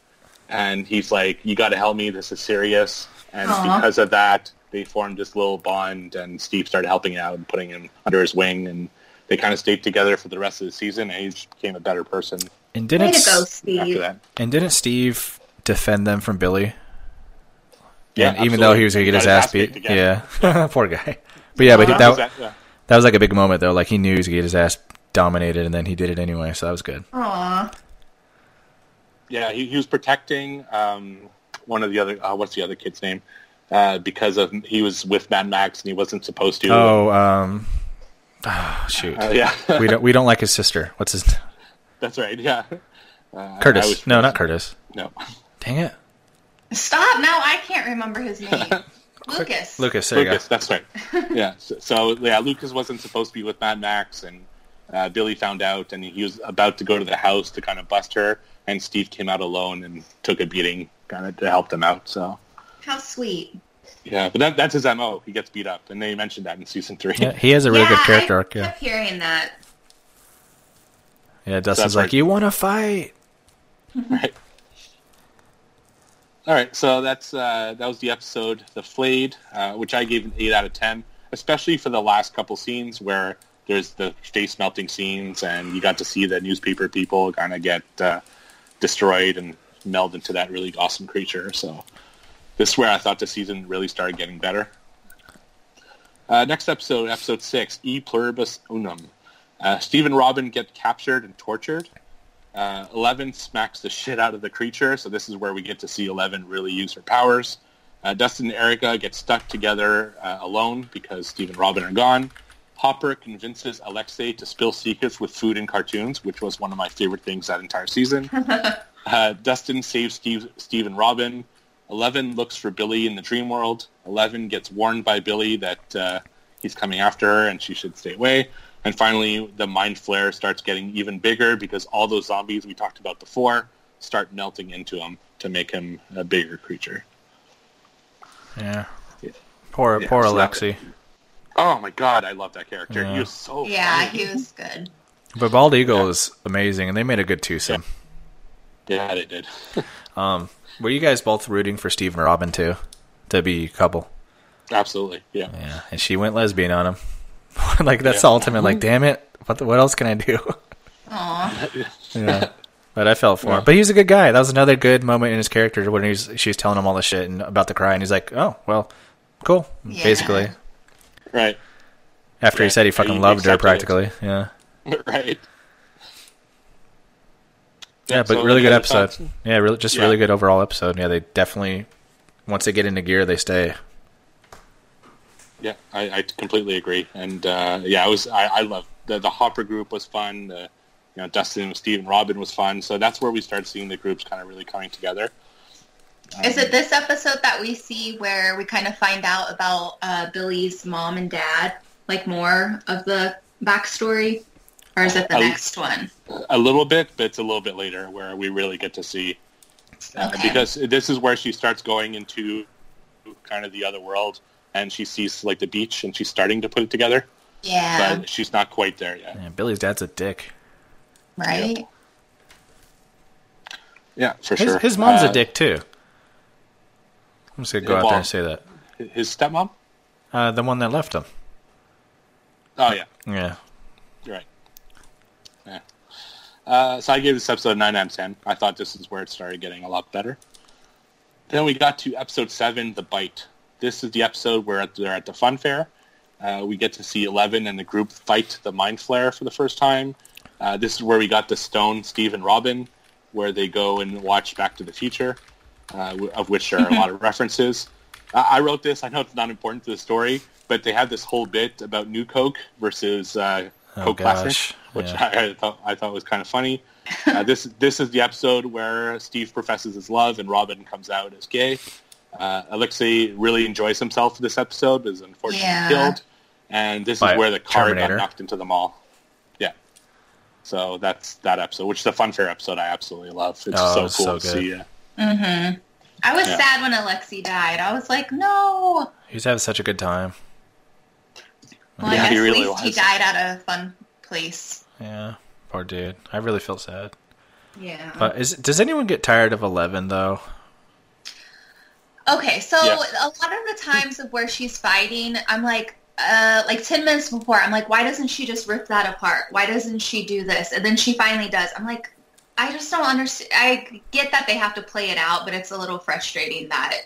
and he's like, "You got to help me. This is serious." And Aw. because of that, they formed this little bond, and Steve started helping out and putting him under his wing, and they kind of stayed together for the rest of the season. And he just became a better person And didn't to go, after Steve. that. and didn't Steve defend them from Billy? Yeah, and even though he was gonna get his He ass beat, again. yeah, (laughs) poor guy. But yeah, but That that, was that, that- yeah. that was like a big moment though. Like he knew he was gonna get his ass dominated, and then he did it anyway. So that was good. Aw. Yeah, he, he was protecting um, one of the other. Uh, what's the other kid's name? Uh, because of he was with Mad Max and he wasn't supposed to. Oh, um, oh, shoot, Uh, yeah, (laughs) we don't we don't like his sister. What's his that's right. Yeah, uh, Curtis? No, not Curtis. No, Dang it, Stop! Now I can't remember his name. (laughs) Lucas. Lucas. There Lucas. That's right. (laughs) yeah. So, so yeah, Lucas wasn't supposed to be with Mad Max, and uh, Billy found out, and he was about to go to the house to kind of bust her, and Steve came out alone and took a beating, kind of to help them out. So How sweet. Yeah, but that, that's his mo. He gets beat up, and they mentioned that in season three. Yeah, he has a really yeah, good character I arc. Yeah, kept hearing that. yeah. Dustin's That's like, right. you want to fight? Right. All right, so that's uh, that was the episode, the flayed, uh, which I gave an eight out of ten, especially for the last couple scenes where there's the face melting scenes, and you got to see the newspaper people kind of get uh, destroyed and meld into that really awesome creature. So this is where I thought the season really started getting better. Uh, next episode, episode six, E Pluribus Unum. Uh, Steve and Robin get captured and tortured. Uh, Eleven smacks the shit out of the creature, so this is where we get to see Eleven really use her powers. Uh, Dustin and Erica get stuck together uh, alone because Steve and Robin are gone. Hopper convinces Alexei to spill secrets with food and cartoons, which was one of my favorite things that entire season. (laughs) uh, Dustin saves Steve, Steve and Robin. Eleven looks for Billy in the dream world. Eleven gets warned by Billy that uh, he's coming after her and she should stay away. And finally, the mind flayer starts getting even bigger because all those zombies we talked about before start melting into him to make him a bigger creature. Yeah. Yeah. Poor Yeah, poor so Alexi. Oh my god, I love that character. Yeah. He was so Yeah, funny. he was good. But Bald Eagle is amazing, and they made a good twosome. Yeah, they did. (laughs) Um, were you guys both rooting for Steve and Robin too, to be a couple? Absolutely. Yeah. Yeah, and she went lesbian on him. (laughs) like that's Yeah. the ultimate. Like, damn it, what the, what else can I do? Aw. (laughs) yeah. But I felt for him. But he's a good guy. That was another good moment in his character when he's she's telling him all the shit and about the cry, and he's like, "Oh, well, cool." Yeah. Basically, Right. After he said he he fucking loved her, accepted it. practically. Yeah. (laughs) right. Yeah, but so really good episode. thoughts? Yeah, really, just Yeah. really good overall episode. Yeah, they definitely once they get into gear, they stay. Yeah, I, I completely agree. And uh, yeah, I was I, I love the the Hopper group was fun. The, you know, Dustin, Steve, and Robin was fun. So that's where we start seeing the groups kind of really coming together. Is it this episode that we see where we kind of find out about uh, Billy's mom and dad, like more of the backstory, or is it the Um, next one? A little bit, but it's a little bit later where we really get to see uh, Okay. because this is where she starts going into kind of the other world, and she sees like the beach, and she's starting to put it together, Yeah, but she's not quite there yet. Yeah, Billy's dad's a dick. right. Yeah, for His, sure. his mom's Uh, a dick too. I'm just gonna go Yeah, out there and say that. His stepmom? Uh, the one that left him. Oh yeah, Yeah. You're right. Yeah. Uh, so I gave this episode 9 out of 10. I thought this is where it started getting a lot better. Then we got to episode 7, The Bite. This is the episode where they're at the fun fair. Uh, we get to see Eleven and the group fight the Mind Flayer for the first time. Uh, this is where we got the Stone, Steve, and Robin, where they go and watch Back to the Future, uh, w- of which there are a lot of (laughs) references. I I wrote this. I know it's not important to the story, but they had this whole bit about New Coke versus uh, Oh, Coke gosh. Classic, which Yeah. (laughs) I, I thought I thought was kind of funny. Uh, this (laughs) this is the episode where Steve professes his love and Robin comes out as gay. Uh, Alexei really enjoys himself this episode, but is unfortunately Yeah. killed, and this By is where the car Terminator. got knocked into the mall. Yeah, so that's that episode, which is the funfair episode I absolutely love. It's Oh, so cool so to good. see. Uh, Mm-hmm. I was Yeah. sad when Alexi died. I was like, no. He's having such a good time. Well, I Yeah, guess he at really least he died at a fun place. Yeah. Poor dude. I really feel sad. Yeah. But is does anyone get tired of Eleven though? Okay, so Yes. a lot of the times of where she's fighting, I'm like, uh, like 10 minutes before, I'm like, why doesn't she just rip that apart? Why doesn't she do this? And then she finally does. I'm like, I just don't understand. I get that they have to play it out, but it's a little frustrating that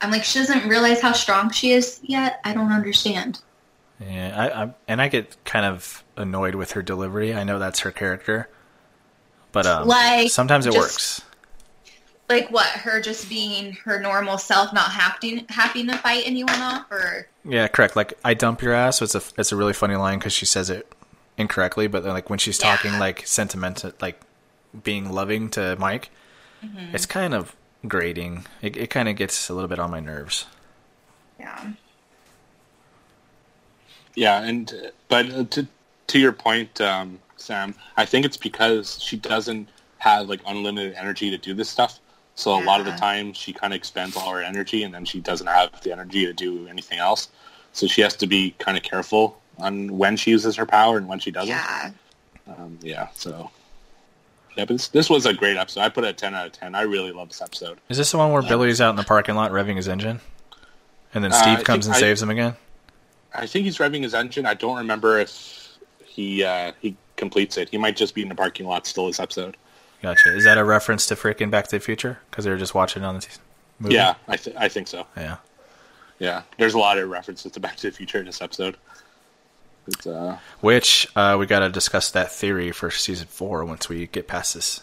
I'm like, she doesn't realize how strong she is yet. I don't understand. Yeah, I, I and I get kind of annoyed with her delivery. I know that's her character, but um, Like, sometimes it just- works. Like what? Her just being her normal self, not having having to fight anyone off, or Yeah, correct. Like I dump your ass. It's a it's a really funny line because she says it incorrectly, but then like when she's Yeah. talking like sentimental, like being loving to Mike, Mm-hmm. it's kind of grating. It it kind of gets a little bit on my nerves. yeah. Yeah, and uh, but uh, to to your point, um, Sam, I think it's because she doesn't have like unlimited energy to do this stuff. So a lot of the time, she kind of expends all her energy, and then she doesn't have the energy to do anything else. So she has to be kind of careful on when she uses her power and when she doesn't. Yeah. Um, yeah. So yeah, but this, this was a great episode. I put it a ten out of ten. I really love this episode. Is this the one where Billy's out in the parking lot revving his engine, and then Uh, Steve I comes and I- saves him again? I think he's revving his engine. I don't remember if he uh, he completes it. He might just be in the parking lot still this episode. Gotcha. Is that a reference to freaking Back to the Future? Because they were just watching it on the t- movie. Yeah, I, th- I think so. Yeah. Yeah, there's a lot of references to Back to the Future in this episode. Uh, Which uh, we got to discuss that theory for season four once we get past this.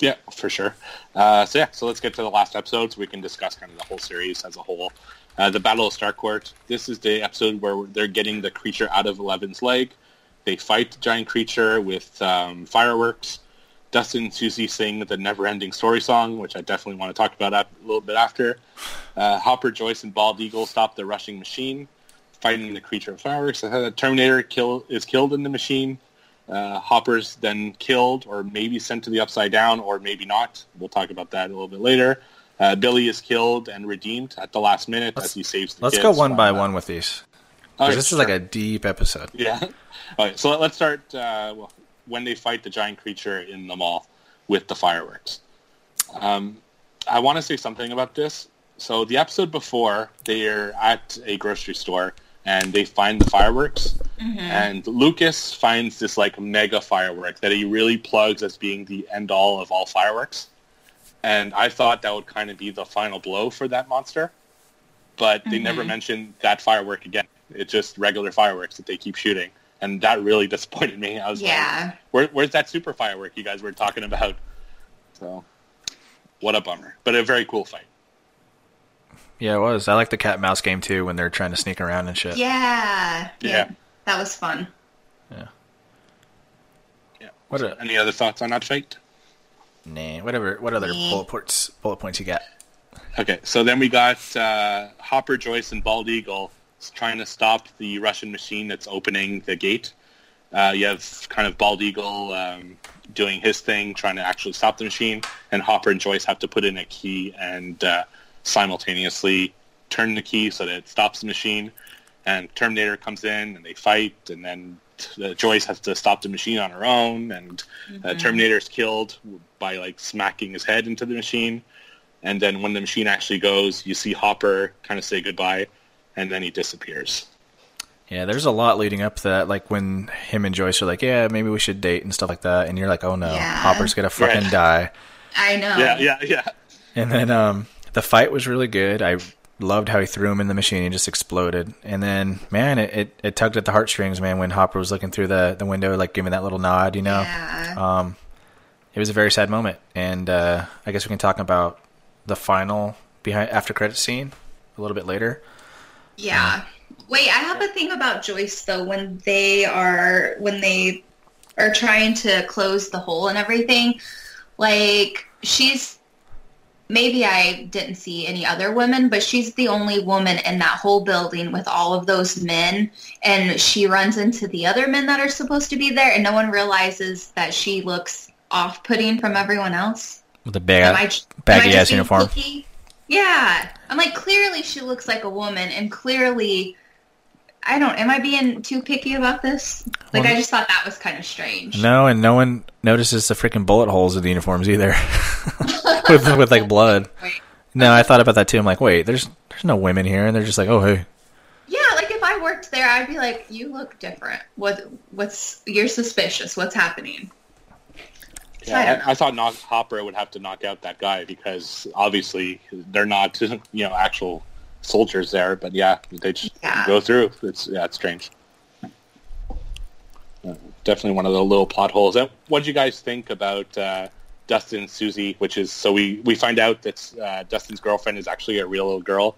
yeah, for sure. Uh, so yeah, so let's get to the last episode so we can discuss kind of the whole series as a whole. Uh, the Battle of Starcourt. This is the episode where they're getting the creature out of Eleven's leg. They fight the giant creature with um, fireworks. Dustin and Suzie sing the never-ending story song, which I definitely want to talk about a little bit after. Uh, Hopper, Joyce, and Bald Eagle stop the Russian machine, fighting the creature of fireworks. Uh, Terminator kill is killed in the machine. Uh, Hopper's then killed, or maybe sent to the Upside Down, or maybe not. We'll talk about that a little bit later. Uh, Billy is killed and redeemed at the last minute as he saves the Let's kids go one by uh, one with these. right, this is like a deep episode. Yeah. (laughs) All right, so let's start uh, well, when they fight the giant creature in the mall with the fireworks. Um, I want to say something about this. So the episode before, they're at a grocery store and they find the fireworks, and Lucas finds this like mega firework that he really plugs as being the end all of all fireworks. And I thought that would kind of be the final blow for that monster, but they mm-hmm. never mentioned that firework again. It's just regular fireworks that they keep shooting, and that really (laughs) disappointed me. I was like, Where, where's that super firework you guys were talking about? So, what a bummer, but a very cool fight. Yeah, it was. I like the cat and mouse game too when they're trying to sneak around and shit. Yeah. Yeah. That was fun. Yeah. What a Any other thoughts on that fight? Nah. Whatever. What other Nah. bullet points? Bullet points you got? Okay, so then we got uh, Hopper, Joyce, and Bald Eagle trying to stop the Russian machine that's opening the gate. Uh, you have kind of Bald Eagle um, doing his thing, trying to actually stop the machine, and Hopper and Joyce have to put in a key and uh, simultaneously turn the key so that it stops the machine. And Terminator comes in, and they fight, and then uh, Joyce has to stop the machine on her own, and uh, Terminator is killed by like smacking his head into the machine. And then when the machine actually goes, you see Hopper kind of say goodbye, and then he disappears. Yeah, there's a lot leading up to that. Like when him and Joyce are like, "Yeah, maybe we should date" and stuff like that, and you're like, "Oh no, Yeah. Hopper's gonna fucking Right. die." I know. Yeah, yeah, yeah. And then um, the fight was really good. I loved how he threw him in the machine and just exploded. And then, man, it, it, it tugged at the heartstrings, man, when Hopper was looking through the, the window, like giving that little nod, you know? Yeah. Um, it was a very sad moment. And uh, I guess we can talk about the final behind after credit scene a little bit later. Yeah. Wait, I have a thing about Joyce though. When they are when they are trying to close the hole and everything, like she's maybe I didn't see any other women, but she's the only woman in that whole building with all of those men, and she runs into the other men that are supposed to be there, and no one realizes that she looks off-putting from everyone else. With a bag, I, baggy ass uniform. picky? Yeah. I'm like, clearly she looks like a woman, and clearly, I don't, am I being too picky about this? Like, Well, I just thought that was kind of strange. No, and no one notices the freaking bullet holes in the uniforms either, (laughs) with, with like blood. Wait. No, I thought about that too. I'm like, wait, there's there's no women here, and they're just like, oh hey, Yeah, like if I worked there, I'd be like, you look different. What, what's, you're suspicious. What's happening? So Yeah, I, I thought Hopper would have to knock out that guy because obviously they're not, you know, actual soldiers there. But yeah, they just Yeah. go through. It's yeah, it's strange. Uh, definitely one of the little plot holes. And what did you guys think about uh, Dustin Suzie? Which is so we we find out that uh, Dustin's girlfriend is actually a real little girl,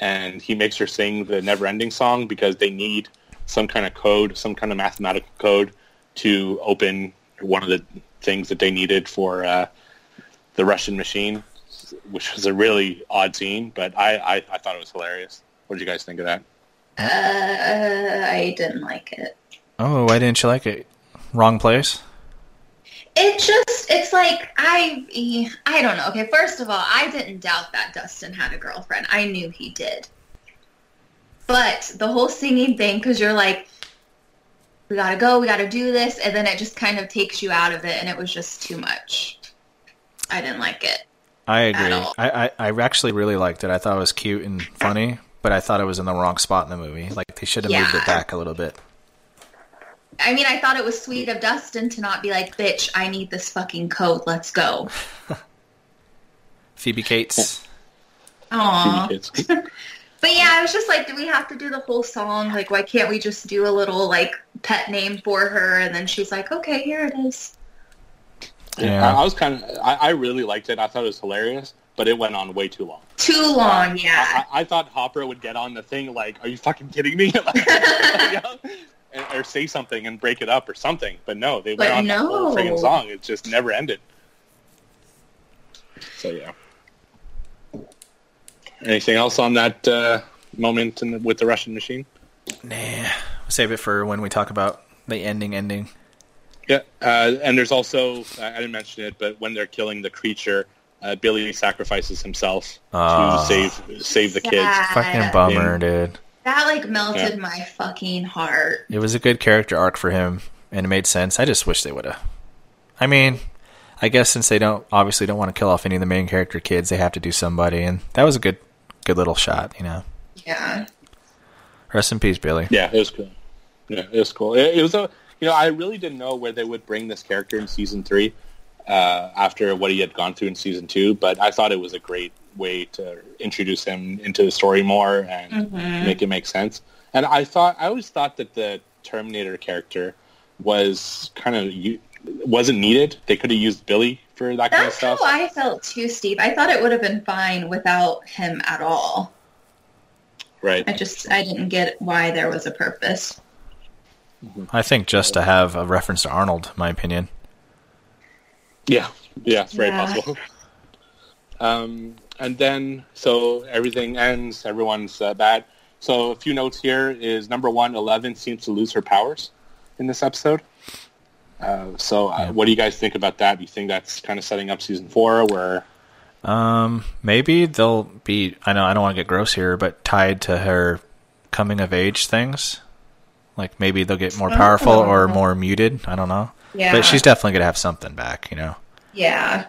and he makes her sing the Never Ending song because they need some kind of code, some kind of mathematical code to open one of the things that they needed for uh, the Russian machine, which was a really odd scene, but I, I, I thought it was hilarious. What did you guys think of that? Uh, I didn't like it. oh, why didn't you like it? Wrong place. It just, it's like, I, I don't know. Okay, first of all, I didn't doubt that Dustin had a girlfriend. I knew he did. But the whole singing thing, because you're like, we gotta go, we gotta do this, and then it just kind of takes you out of it, and it was just too much. I didn't like it. I agree. I, I I actually really liked it. I thought it was cute and funny, but I thought it was in the wrong spot in the movie. Like they should have moved it back a little bit. I mean, I thought it was sweet of Dustin to not be like, bitch, I need this fucking coat. let's go. (laughs) Phoebe Cates. Aww. Kids. (laughs) But yeah, I was just like, do we have to do the whole song? Like, why can't we just do a little like pet name for her? And then she's like, okay, here it is. Yeah. I, I was kind of, I, I really liked it. I thought it was hilarious, but it went on way too long. Too long, yeah. I, I thought Hopper would get on the thing like, "Are you fucking kidding me?" (laughs) like, and- or say something and break it up or something. But no, they went But on the whole no. friggin' song. It just never ended. So yeah. Anything else on that uh, moment in the, with the Russian machine? Nah, we'll save it for when we talk about the ending. Ending. Yeah, uh, and there's also I I didn't mention it, but when they're killing the creature, uh, Billy sacrifices himself Ah. to save save the kids. Fucking bummer, Yeah. dude. That like melted Yeah. my fucking heart. It was a good character arc for him, and it made sense. I just wish they would have. I mean, I guess since they don't obviously don't want to kill off any of the main character kids, they have to do somebody, and that was a good, good little shot. You know. Yeah. Rest in peace, Billy. Yeah, it was cool. Yeah, it was cool. It, it was a you know I really didn't know where they would bring this character in season three uh, after what he had gone through in season two, but I thought it was a great way to introduce him into the story more and make it make sense. And I thought I always thought that the Terminator character was kind of wasn't needed. They could have used Billy for that kind of stuff. That's how. I felt too, Steve. I thought it would have been fine without him at all. Right. I just I didn't get why there was a purpose. I think just to have a reference to Arnold, my opinion. Yeah, yeah, it's very Yeah. possible. Um, and then, so everything ends, everyone's uh, bad. So a few notes here is number one, Eleven seems to lose her powers in this episode. Uh, so uh, what do you guys think about that? Do you think that's kind of setting up season four where, Um, maybe they'll be. I know I don't want to get gross here, but tied to her coming of age things. Like maybe they'll get more oh, powerful or more muted. I don't know. Yeah. But she's definitely gonna have something back. You know. Yeah.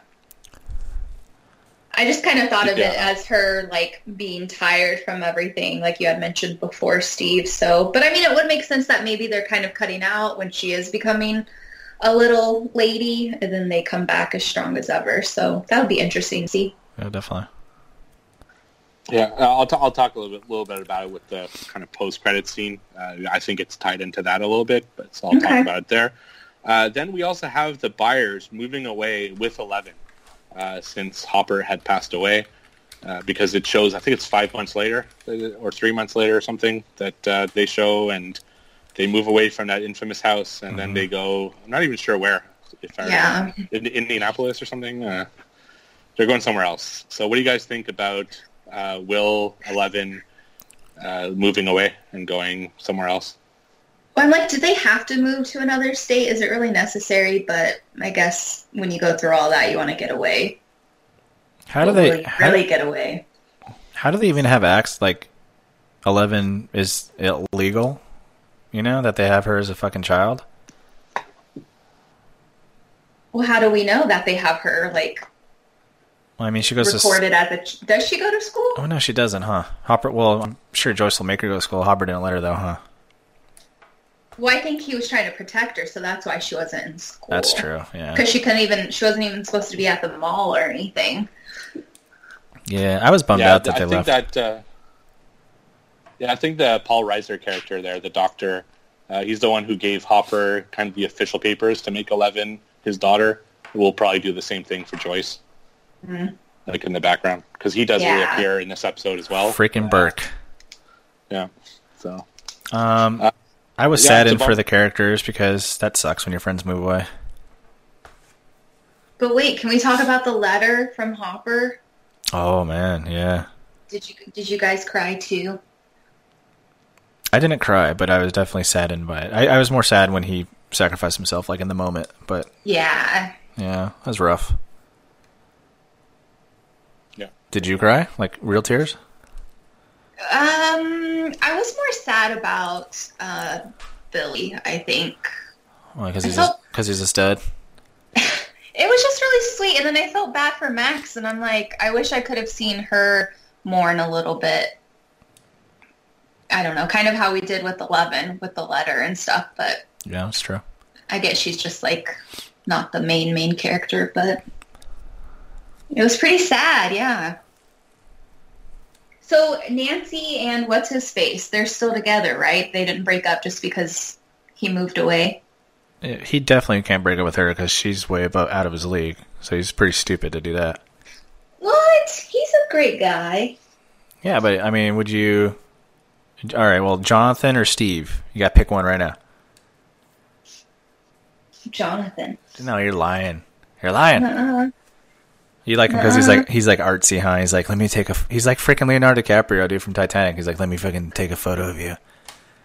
I just kind of thought of it as her like being tired from everything, like you had mentioned before, Steve. So, but I mean, it would make sense that maybe they're kind of cutting out when she is becoming a little lady, and then they come back as strong as ever. So that would be interesting to see. Yeah, definitely. Yeah, uh, I'll, t- I'll talk a little bit, little bit about it with the kind of post-credit scene. Uh, I think it's tied into that a little bit, but so I'll Okay. talk about it there. Uh, then we also have the Byers moving away with Eleven uh, since Hopper had passed away. Uh, because it shows, I think it's five months later or three months later or something that uh, they show, and they move away from that infamous house, and then they go. I'm not even sure where. If I Yeah. in Indianapolis or something. Uh, they're going somewhere else. So, what do you guys think about uh, Will Eleven uh, moving away and going somewhere else? Well, I'm like, do they have to move to another state? Is it really necessary? But I guess when you go through all that, you want to get away. How do they? really, How, really get away? how do they even have acts like Eleven is illegal? You know that they have her as a fucking child. Well, how do we know that they have her like Well, I mean, she goes to. s- recorded as a? Does she go to school? Oh no, she doesn't, huh? Hopper. Well, I'm sure Joyce will make her go to school. Hopper didn't let her though, huh? Well, I think he was trying to protect her, so that's why she wasn't in school. That's true. Yeah. Because she couldn't even. She wasn't even supposed to be at the mall or anything. Yeah, I was bummed yeah, out that I they think left. that. Uh, yeah, I think the Paul Reiser character there, the doctor, uh, he's the one who gave Hopper kind of the official papers to make Eleven his daughter. We'll probably do the same thing for Joyce, like in the background, because he does Yeah. reappear in this episode as well. Freaking Burke. Yeah. So. Um, Uh, I was yeah, saddened for the characters because that sucks when your friends move away. But wait, can we talk about the letter from Hopper? Oh man, yeah. Did you did you guys cry too? I didn't cry, but I was definitely saddened by it. I, I was more sad when he sacrificed himself, like in the moment. But Yeah. yeah, that was rough. Did you cry? Like real tears? Um, I was more sad about uh, Billy. I think Because he's because he's a stud. (laughs) it was just really sweet, and then I felt bad for Max, and I'm like, I wish I could have seen her mourn a little bit. I don't know, kind of how we did with Eleven with the letter and stuff, but Yeah, it's true. I guess she's just like not the main main character, but it was pretty sad, yeah. So Nancy and what's his face? They're still together, right? They didn't break up just because he moved away. He definitely can't break up with her because she's way above out of his league. So he's pretty stupid to do that. What? He's a great guy. Yeah, but I mean, would you? All right, well, Jonathan or Steve? You got to pick one right now. Jonathan. No, you're lying. You're lying. Uh, You like him because he's uh-uh. like he's like artsy, huh? He's like, let me take a. f-" He's like freaking Leonardo DiCaprio, dude, from Titanic. He's like, let me fucking take a photo of you.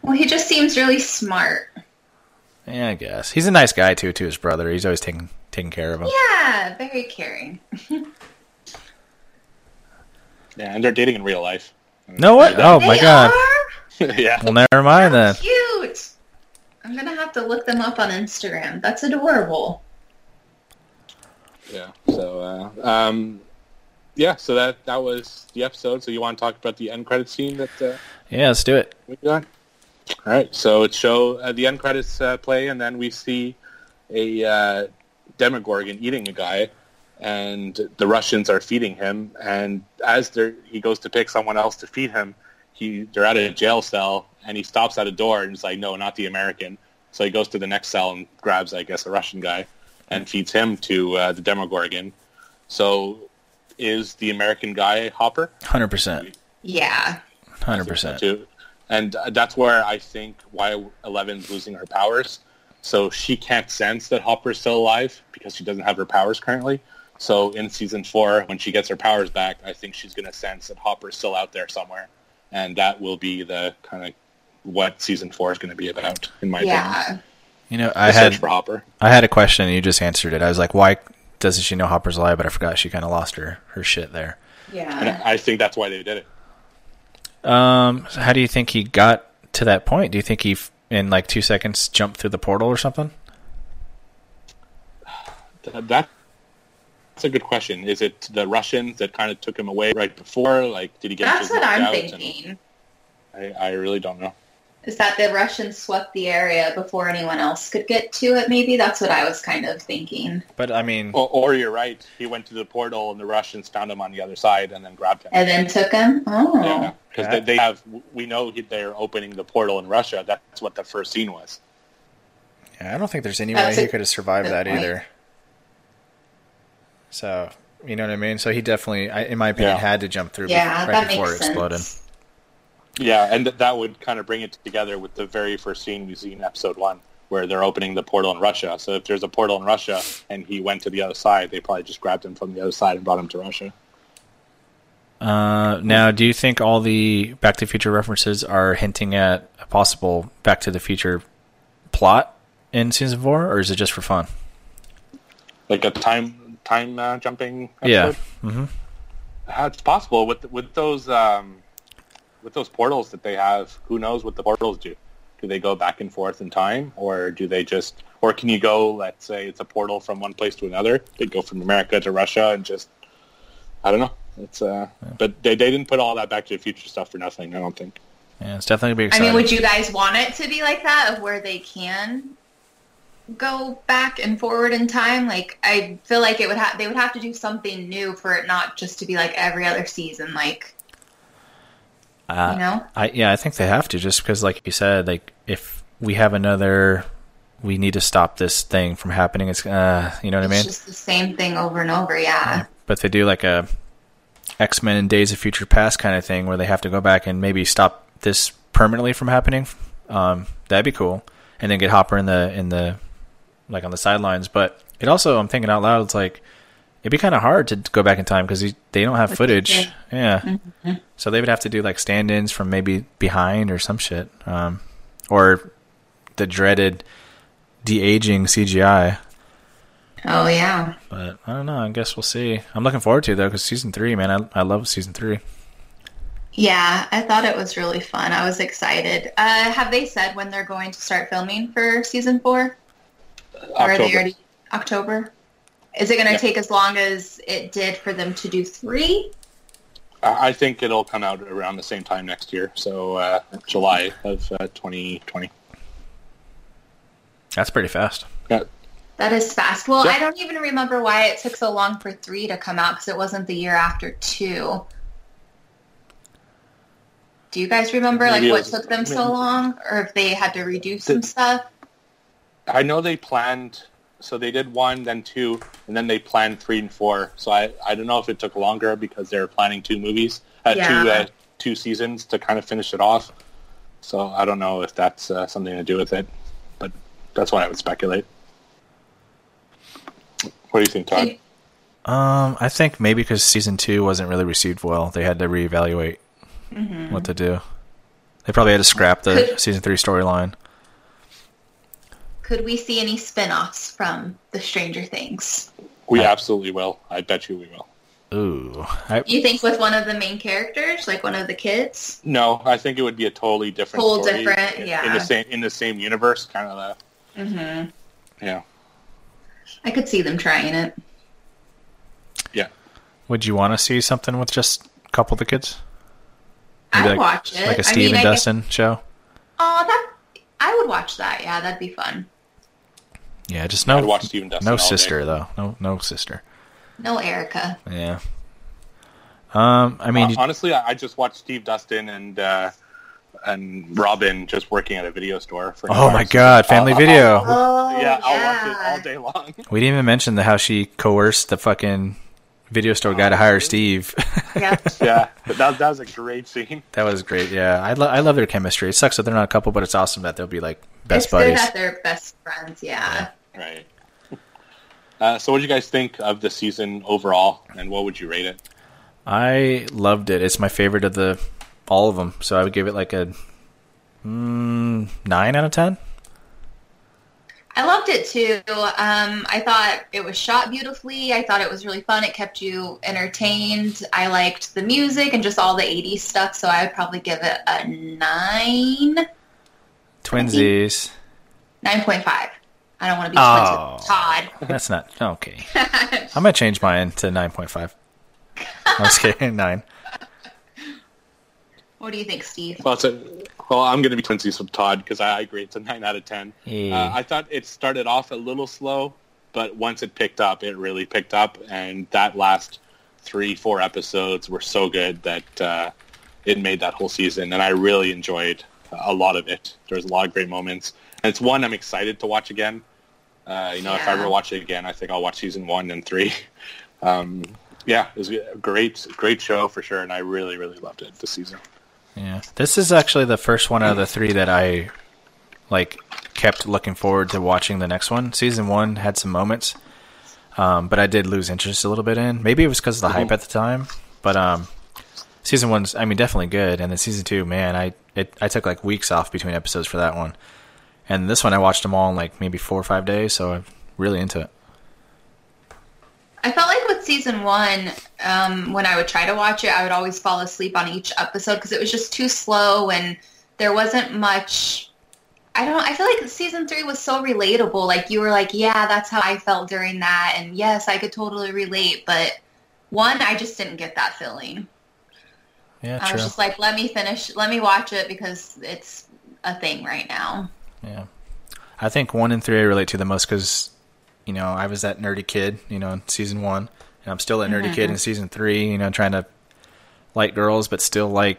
well, he just seems really smart. Yeah, I guess he's a nice guy too. To his brother, he's always taking taking care of him. Yeah, very caring. (laughs) Yeah, and they're dating in real life. No what? Oh my god. are? (laughs) yeah. Well, never mind then. Cute. I'm gonna have to look them up on Instagram. That's adorable. Yeah. So, uh, um, yeah. So that that was the episode. So you want to talk about the end credit scene that uh, Yeah, let's do it. we got? All right. So it show uh, the end credits uh, play, and then we see a uh, Demogorgon eating a guy, and the Russians are feeding him. And as they're, he goes to pick someone else to feed him, he they're at a jail cell and he stops at a door and he's like, no, not the American. So he goes to the next cell and grabs, I guess, a Russian guy and feeds him to uh, the Demogorgon. So is the American guy Hopper? Hundred percent. Yeah. Hundred percent. too. And uh, that's where I think why Eleven's losing her powers. So she can't sense that Hopper's still alive because she doesn't have her powers currently. So in season four, when she gets her powers back, I think she's going to sense that Hopper's still out there somewhere, and that will be the kind of what season four is going to be about, in my opinion. Yeah. You know, I had for Hopper. I had a question and you just answered it. I was like, why doesn't she know Hopper's alive? But I forgot she kind of lost her her shit there. Yeah, And Yeah. I think that's why they did it. Um, so how do you think he got to that point? Do you think he, f- in like two seconds, jumped through the portal or something? That, that's a good question. Is it the Russians that kind of took him away right before? Like, did he get That's what I'm thinking. I, I really don't know. Is that the Russians swept the area before anyone else could get to it? Maybe that's what I was kind of thinking. But I mean, Or, or you're right. He went to the portal and the Russians found him on the other side and then grabbed him. And then took him? Oh. Yeah, because Okay. they, they have. We know they're opening the portal in Russia. That's what the first scene was. Yeah, I don't think there's any That's way a he could have survived that point. either. So you know what I mean. So he definitely, I, in my opinion, Yeah. had to jump through Yeah, be- right before makes it exploded. Yeah, and th- that would kind of bring it together with the very first scene we see in episode one, where they're opening the portal in Russia. So if there's a portal in Russia and he went to the other side, they probably just grabbed him from the other side and brought him to Russia. Uh, now, do you think all the Back to the Future references are hinting at a possible Back to the Future plot in season four, or is it just for fun? Like a time time uh, jumping. Yeah. Episode? hmm Uh, it's possible with with those um, with those portals that they have. Who knows what the portals do? Do they go back and forth in time, or do they just, or can you go? Let's say it's a portal from one place to another. They go from America to Russia and just, I don't know. It's uh, but they they didn't put all that Back to the Future stuff for nothing. I don't think. Yeah, it's definitely gonna be I mean, would you guys want it to be like that, of where they can go back and forward in time? Like, I feel like it would have they would have to do something new for it not just to be like every other season. Like, Uh, you know, I yeah, I think they have to just because, like you said, like if we have another, we need to stop this thing from happening. It's uh, you know what I it's mean. just the same thing over and over. Yeah. But they do like a X Men and Days of Future Past kind of thing where they have to go back and maybe stop this permanently from happening. Um, that'd be cool, and then get Hopper in the in the like on the sidelines. But it also, I'm thinking out loud, it's like it'd be kind of hard to go back in time because they don't have With the footage. kid. Yeah, so they would have to do like stand-ins from maybe behind or some shit, um, or the dreaded de aging CGI. Oh yeah. But I don't know. I guess we'll see. I'm looking forward to it though because season three, man, I I love season three. Yeah, I thought it was really fun. I was excited. Uh, have they said when they're going to start filming for season four? Or are they already October? Is it going to Yeah. take as long as it did for them to do three? I I think it'll come out around the same time next year, so uh, July of uh, 2020. That's pretty fast. Yeah, That is fast. Well, Yeah. I don't even remember why it took so long for three to come out because it wasn't the year after two. Do you guys remember like Maybe what was- took them so long, or if they had to redo some stuff? I know they planned, so they did one, then two, and then they planned three and four. So I, I don't know if it took longer because they were planning two movies, uh, two uh, two seasons to kind of finish it off. So I don't know if that's uh, something to do with it, but that's what I would speculate. What do you think, Todd? Did- Um, I think maybe because season two wasn't really received well, they had to reevaluate what to do. They probably had to scrap the Could- season three storyline. Could we see any spin-offs from the Stranger Things? We absolutely will. I bet you we will. Ooh, I, You think with one of the main characters, like one of the kids? No, I think it would be a totally different Whole story different, in, yeah. in the same in the same universe, kind of the Mm-hmm. yeah. I could see them trying it. Yeah. would you want to see something with just a couple of the kids? Maybe I'd like, watch it. like a I Steve mean, and I guess- Dustin show. Oh, that I would watch that. Yeah, that'd be fun. Yeah, just no, I'd watch Steve and Dustin no all day. sister though. No, no sister. No Erica. Yeah. Um, I mean, Uh, honestly, I, I just watched Steve Dustin and uh, and Robin just working at a video store. For oh my god, Family I'll- Video. I'll- Oh, yeah, I'll watch it yeah. all day long. We didn't even mention the how she coerced the fucking video store guy to hire Steve. Yep. yeah, (laughs) but that, that was a great scene. that was great. Yeah, I, lo- I love their chemistry. It sucks that they're not a couple, but it's awesome that they'll be like best it's buddies. good that they're best friends. Yeah. Right. (laughs) Uh, so, what do you guys think of the season overall, and what would you rate it? I loved it. It's my favorite of the all of them. So I would give it like a mm, nine out of ten. I loved it too. Um, I thought it was shot beautifully. I thought it was really fun. It kept you entertained. I liked the music and just all the 80s stuff, so I would probably give it a 9, Twinsies. 9.5. I don't want to be Oh. twins with Todd. (laughs) That's not okay. (laughs) I'm gonna change mine to nine point five. I'm just kidding. (laughs) Nine. What do you think, Steve? Well, it's a, well, I'm going to be twinsies with Todd because I agree it's a nine out of ten. Yeah. Uh, I thought it started off a little slow, but once it picked up, it really picked up, and that last three, four episodes were so good that uh, it made that whole season, and I really enjoyed a lot of it. There was a lot of great moments, and it's one I'm excited to watch again. Uh, you know, if I ever watch it again, I think I'll watch season one and three. (laughs) Um, yeah, it was a great, great show for sure, and I really, really loved it this season. Yeah. This is actually the first one out of the three that I like kept looking forward to watching the next one. Season one had some moments, um, but I did lose interest a little bit in. Maybe it was because of the hype at the time, but um, season one's I mean definitely good, and then season two, man, I it I took like weeks off between episodes for that one, and this one I watched them all in like maybe four or five days, so I'm really into it. I felt like with season one, um, when I would try to watch it, I would always fall asleep on each episode because it was just too slow and there wasn't much. I don't. I feel like season three was so relatable. Like you were like, yeah, that's how I felt during that, and yes, I could totally relate. But one, I just didn't get that feeling. Yeah, I true. was just like, let me finish, let me watch it because it's a thing right now. Yeah. I think one and three I relate to the most because, you know, I was that nerdy kid, you know, in season one, and I'm still that nerdy kid in season three, you know, trying to like girls, but still like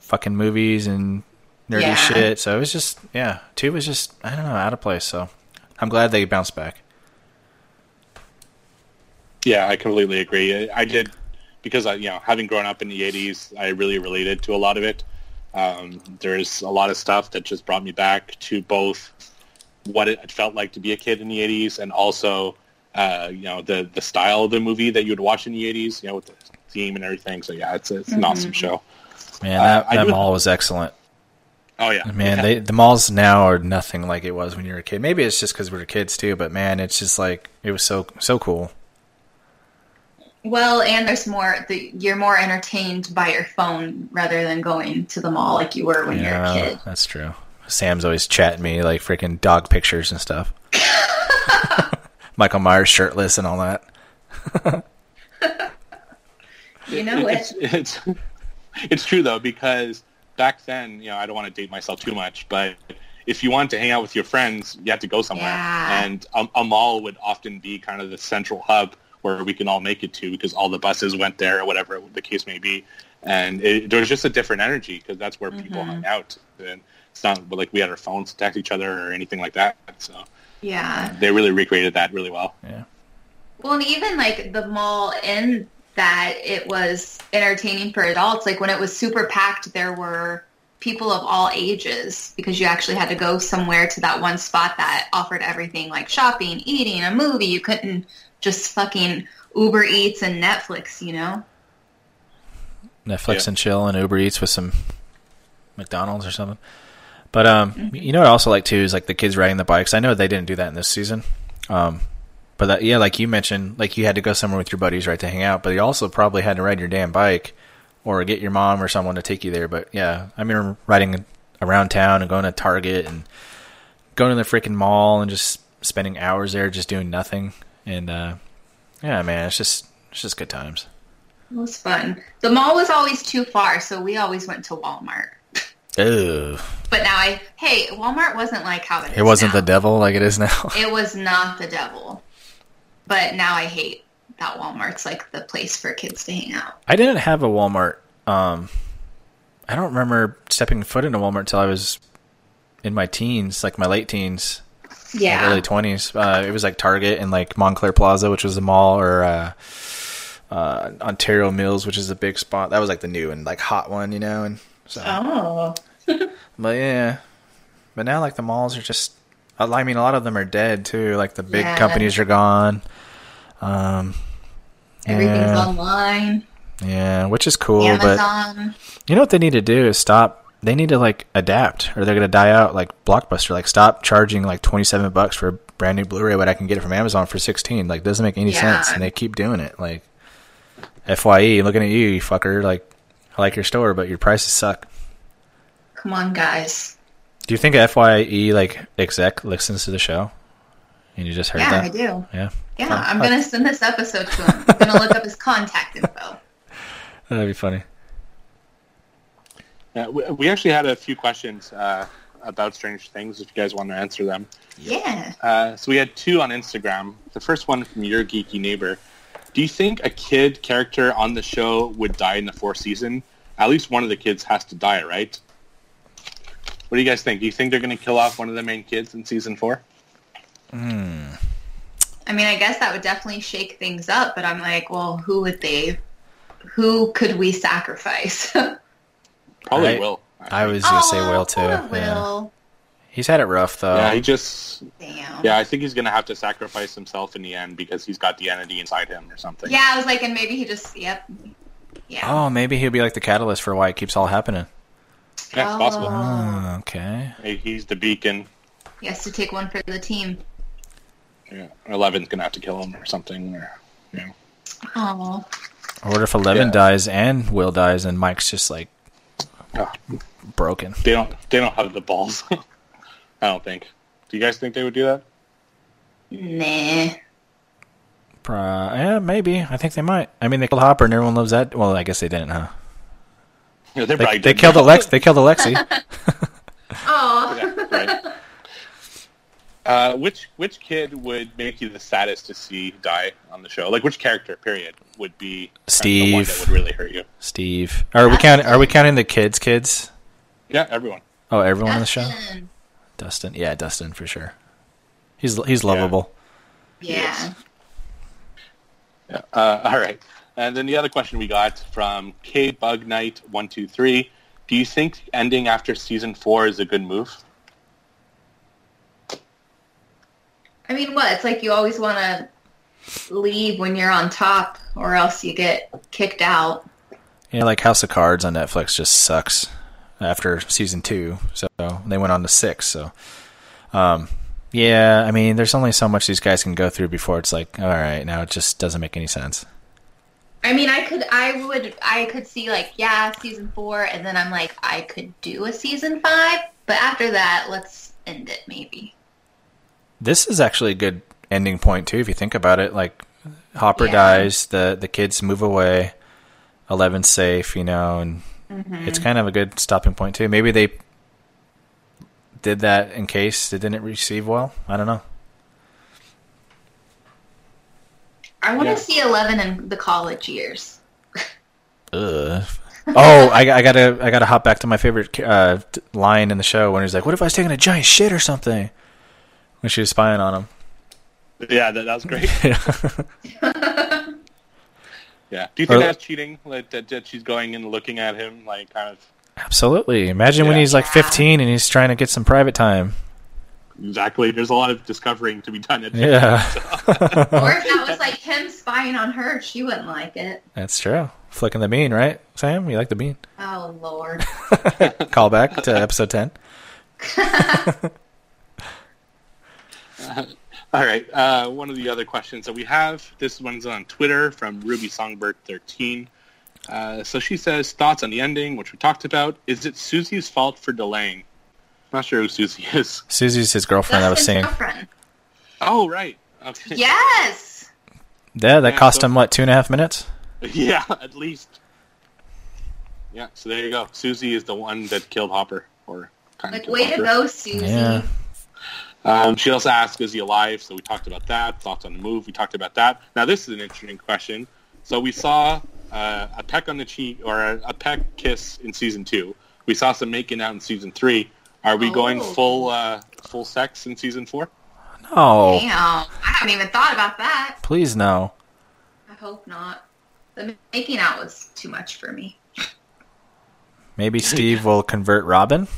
fucking movies and nerdy Yeah. shit. So it was just, yeah, two was just, I don't know, out of place. So I'm glad they bounced back. Yeah, I completely agree. I I did because I, you know, having grown up in the '80s, I really related to a lot of it. Um, there's a lot of stuff that just brought me back to both what it felt like to be a kid in the '80s, and also, uh, you know, the the style of the movie that you would watch in the '80s, you know, with the theme and everything. So yeah, it's it's an awesome show. Man, Uh, that, I that do- mall was excellent. Oh yeah, Man, yeah. they, the malls now are nothing like it was when you were a kid. Maybe it's just because we were kids too, but man, it's just like, it was so, so cool. Well, and there's more. The, you're more entertained by your phone rather than going to the mall like you were when you were a kid. That's true. Sam's always chatting me like freaking dog pictures and stuff. (laughs) Michael Myers shirtless and all that. (laughs) You know it. it's, it's it's true though because back then, you know, I don't want to date myself too much, but if you wanted to hang out with your friends, you had to go somewhere, Yeah. and a, a mall would often be kind of the central hub where we can all make it to because all the buses went there or whatever the case may be, and it, there was just a different energy because that's where people mm-hmm. hung out, and it's not like we had our phones to text each other or anything like that. So Yeah. Um, they really recreated that really well. Yeah. Well, and even like the mall in that it was entertaining for adults. Like when it was super packed, there were people of all ages because you actually had to go somewhere to that one spot that offered everything like shopping, eating, a movie. You couldn't just fucking Uber Eats and Netflix, you know? Netflix Yeah. and chill and Uber Eats with some McDonald's or something. But um, you know what I also like too is like the kids riding the bikes. I know they didn't do that in this season. Um, but that, yeah, like you mentioned, like you had to go somewhere with your buddies, right, to hang out. But you also probably had to ride your damn bike or get your mom or someone to take you there. But yeah, I mean, riding around town and going to Target and going to the freaking mall and just spending hours there just doing nothing. And uh, yeah, man, it's just it's just good times. It was fun. The mall was always too far, so we always went to Walmart. Ugh. But now I, hey, Walmart wasn't like how it is It wasn't now. the devil like it is now. (laughs) It was not the devil. But now I hate that Walmart's like the place for kids to hang out. I didn't have a Walmart. Um, I don't remember stepping foot in a Walmart until I was in my teens, like my late teens, like Yeah. early twenties. Uh, it was like Target and like Montclair Plaza, which was a mall, or uh, uh, Ontario Mills, which is a big spot. That was like the new and like hot one, you know. And so, Oh. but yeah, but now like the malls are just. I mean, a lot of them are dead too. Like the big Yeah. companies are gone. Um, Everything's yeah, online. yeah, which is cool, but. You know what they need to do is stop. They need to like adapt, or they're gonna die out like Blockbuster. Like stop charging like twenty seven bucks for a brand new Blu-ray, but I can get it from Amazon for sixteen. Like doesn't make any Yeah. sense, and they keep doing it. Like Fye, looking at you, you fucker. Like I like your store, but your prices suck. Come on, guys. Do you think Fye like exec listens to the show? And you just heard Yeah, that? I do. Yeah, Yeah, Fun. I'm gonna send this episode to him. I'm gonna look up his contact info. (laughs) that'd be funny. Yeah, we, we actually had a few questions uh, about Strange Things. If you guys want to answer them, Yeah. uh, so we had two on Instagram. The first one from your geeky neighbor. Do you think a kid character on the show would die in the fourth season? At least one of the kids has to die, right? What do you guys think? Do you think they're going to kill off one of the main kids in season four? Hmm. I mean, I guess that would definitely shake things up, but I'm like, well, who would they? Who could we sacrifice? (laughs) Probably I- will. I was gonna say Will too. poor Yeah. Will. He's had it rough though. Yeah, he just. Damn. Yeah, I think he's going to have to sacrifice himself in the end because he's got the entity inside him or something. Yeah, I was like, and maybe he just, yep. Yeah. Oh, maybe he'll be like the catalyst for why it keeps all happening. Yeah, it's possible. Oh, ah, okay. He's the beacon. He has to take one for the team. Yeah. Eleven's going to have to kill him or something. Or, you know. Oh. Or what if Eleven Yeah. dies and Will dies and Mike's just like Oh, broken? they don't. They don't have the balls. (laughs) I don't think. Do you guys think they would do that? Nah. Pro- yeah, maybe. I think they might. I mean, they killed Hopper and everyone loves that. Well, I guess they didn't, huh? Yeah, they They, probably they killed Alex. They killed Alexei. (laughs) (laughs) Oh. Yeah, right. Uh, which which kid would make you the saddest to see die on the show? Like which character, period, would be kind of the one Steve. that would really hurt you? Steve. Are we counting? Are we counting the kids? Kids? Yeah, everyone. Oh, everyone on the show. Dustin. Dustin. Yeah, Dustin for sure. He's he's lovable. Yeah. Yeah. Uh, all right. And then the other question we got from K Bug Knight one two three. Do you think ending after season four is a good move? I mean, what? It's like you always want to leave when you're on top, or else you get kicked out. Yeah, like House of Cards on Netflix just sucks after season two. So they went on to six. So, um, yeah, I mean, there's only so much these guys can go through before it's like, all right, now it just doesn't make any sense. I mean, I could, I would, I could see like, yeah, season four, and then I'm like, I could do a season five, but after that, let's end it maybe. This is actually a good ending point too, if you think about it. Like Hopper Yeah. dies, the the kids move away, Eleven's safe, you know, and it's kind of a good stopping point too. Maybe they did that in case it didn't receive well. I don't know. I want to Yeah. see Eleven in the college years. Ugh. Oh, I, I gotta I gotta hop back to my favorite uh, line in the show when he's like, "What if I was taking a giant shit or something?" When she was spying on him. Yeah, that, that was great. (laughs) (laughs) yeah. Do you Or- think that's cheating? Like that, that she's going and looking at him, like kind of Absolutely. Imagine when he's like 15 and he's trying to get some private time. exactly. There's a lot of discovering to be done. At Yeah, (laughs) or if that was like him spying on her, she wouldn't like it. that's true. Flicking the bean, right, Sam? You like the bean? Oh Lord. (laughs) Call back to episode 10. (laughs) All right. Uh, one of the other questions that we have, this one's on Twitter from Ruby Songbird 13. Uh, so she says, thoughts on the ending, which we talked about. Is it Suzie's fault for delaying? I'm Not sure who Suzie is. Suzie's his girlfriend that was Dustin's singing. girlfriend. Oh, right. Okay. Yes. Yeah, that Yeah, cost so- him, what, two and a half minutes? Yeah, at least. Yeah, so there you go. Suzie is the one that killed Hopper, or kind Like of way to go, Suzie. Yeah. Um, she also asked, "Is he alive?" So we talked about that. Thoughts on the move? We talked about that. Now this is an interesting question. So we saw uh, a peck on the cheek or a, a peck kiss in season two. We saw some making out in season three. Are we going Oh. full uh, full sex in season four? No, Damn, I haven't even thought about that. please no. I hope not. The making out was too much for me. Maybe Steve will convert Robin.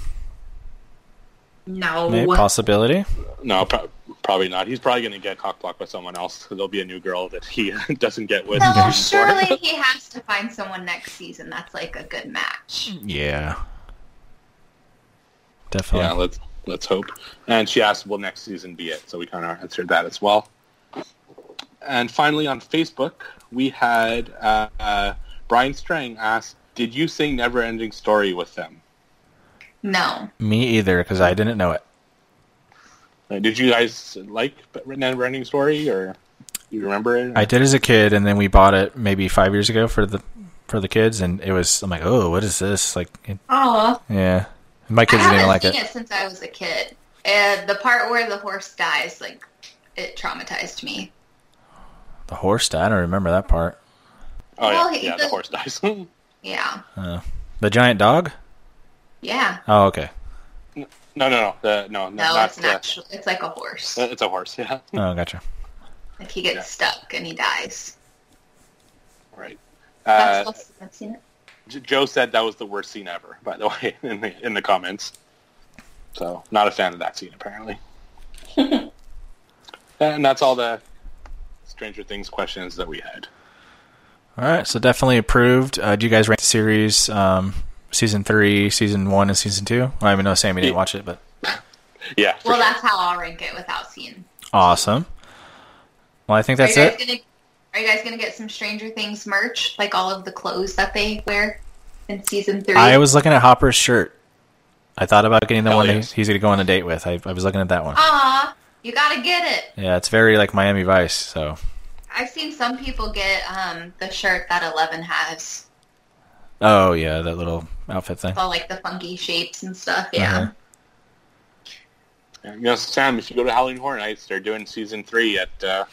No. Maybe possibility. No, pro- probably not. He's probably going to get cockblocked by someone else. (laughs) There'll be a new girl that he (laughs) doesn't get with. No, in season four. surely he has to find someone next season that's like a good match. Yeah, definitely. Yeah, let's let's hope. And she asked, "Will next season be it?" So we kind of answered that as well. And finally, on Facebook, we had uh, uh, Brian Strang ask, "Did you sing Never Ending Story with them? No. Me either, because I didn't know it. Uh, did you guys like Never Ending Story, or you remember it? I did as a kid, and then we bought it maybe five years ago for the for the kids, and it was. I'm like, oh, what is this? Like, Oh. yeah. My I kids didn't even like seen it. it. since I was a kid. And the part where the horse dies, like, it traumatized me. The horse died. I don't remember that part. oh Well, yeah, yeah, the horse dies. no, (laughs) Yeah. The giant dog. Yeah. Oh, okay. no, no, the, no, no, No, not it's the- It's like a horse. It's a horse. Yeah, (laughs) Oh, gotcha. Like he gets Yeah. stuck and he dies. right. That's Uh, what's, I've seen it. Joe said that was the worst scene ever. By the (laughs) way, in the in the comments. So not a fan of that scene apparently. (laughs) and that's all the Stranger Things questions that we had. All right, so definitely approved. Uh, do you guys rank the series um, season three, season one, and season two? I even know Sammy didn't Yeah. watch it, but (laughs) Yeah. Well, sure. that's how I'll rank it without seeing. awesome. Well, I think that's are it. gonna Are you guys gonna get some Stranger Things merch, like all of the clothes that they wear in season three? I was looking at Hopper's shirt. I thought about getting the Hell one yes. he's going to go on a date with. I, I was looking at that one. Aw, you gotta get it. Yeah, it's very like Miami Vice. So, I've seen some people get um, the shirt that Eleven has, oh yeah, that little outfit thing. all like the funky shapes and stuff. Yeah. Uh-huh. Yeah, You know, Sam, if you go to Halloween Horror Nights, they're doing season three at uh,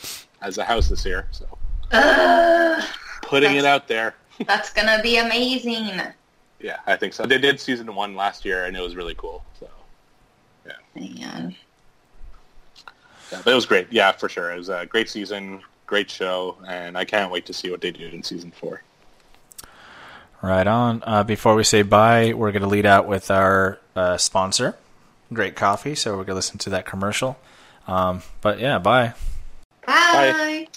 as a house this year. So Ugh, putting it out there. (laughs) that's gonna be amazing. Yeah, I think so. They did season one last year, and it was really cool. So Man. yeah, but it was great. Yeah, for sure. It was a great season, great show, and I can't wait to see what they do in season four. Right on. Uh, before we say bye, we're going to lead out with our uh, sponsor, Great Coffee. So we're going to listen to that commercial. Um, but yeah, bye. Bye.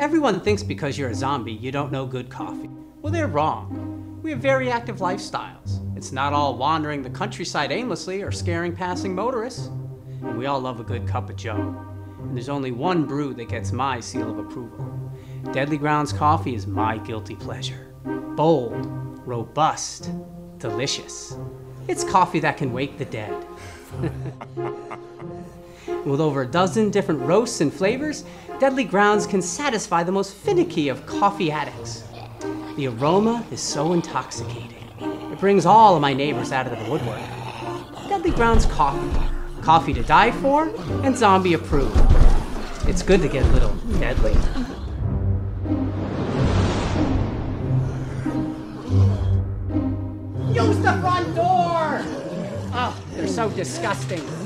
Everyone thinks because you're a zombie, you don't know good coffee. Well, they're wrong. We have very active lifestyles. It's not all wandering the countryside aimlessly or scaring passing motorists. And we all love a good cup of joe. And there's only one brew that gets my seal of approval. Deadly Grounds coffee is my guilty pleasure. Bold, robust, delicious. It's coffee that can wake the dead. (laughs) With over a dozen different roasts and flavors, Deadly Grounds can satisfy the most finicky of coffee addicts. The aroma is so intoxicating. It brings all of my neighbors out of the woodwork. Deadly Grounds coffee. Coffee to die for and zombie approved. It's good to get a little deadly. Use the front door! Oh, they're so disgusting.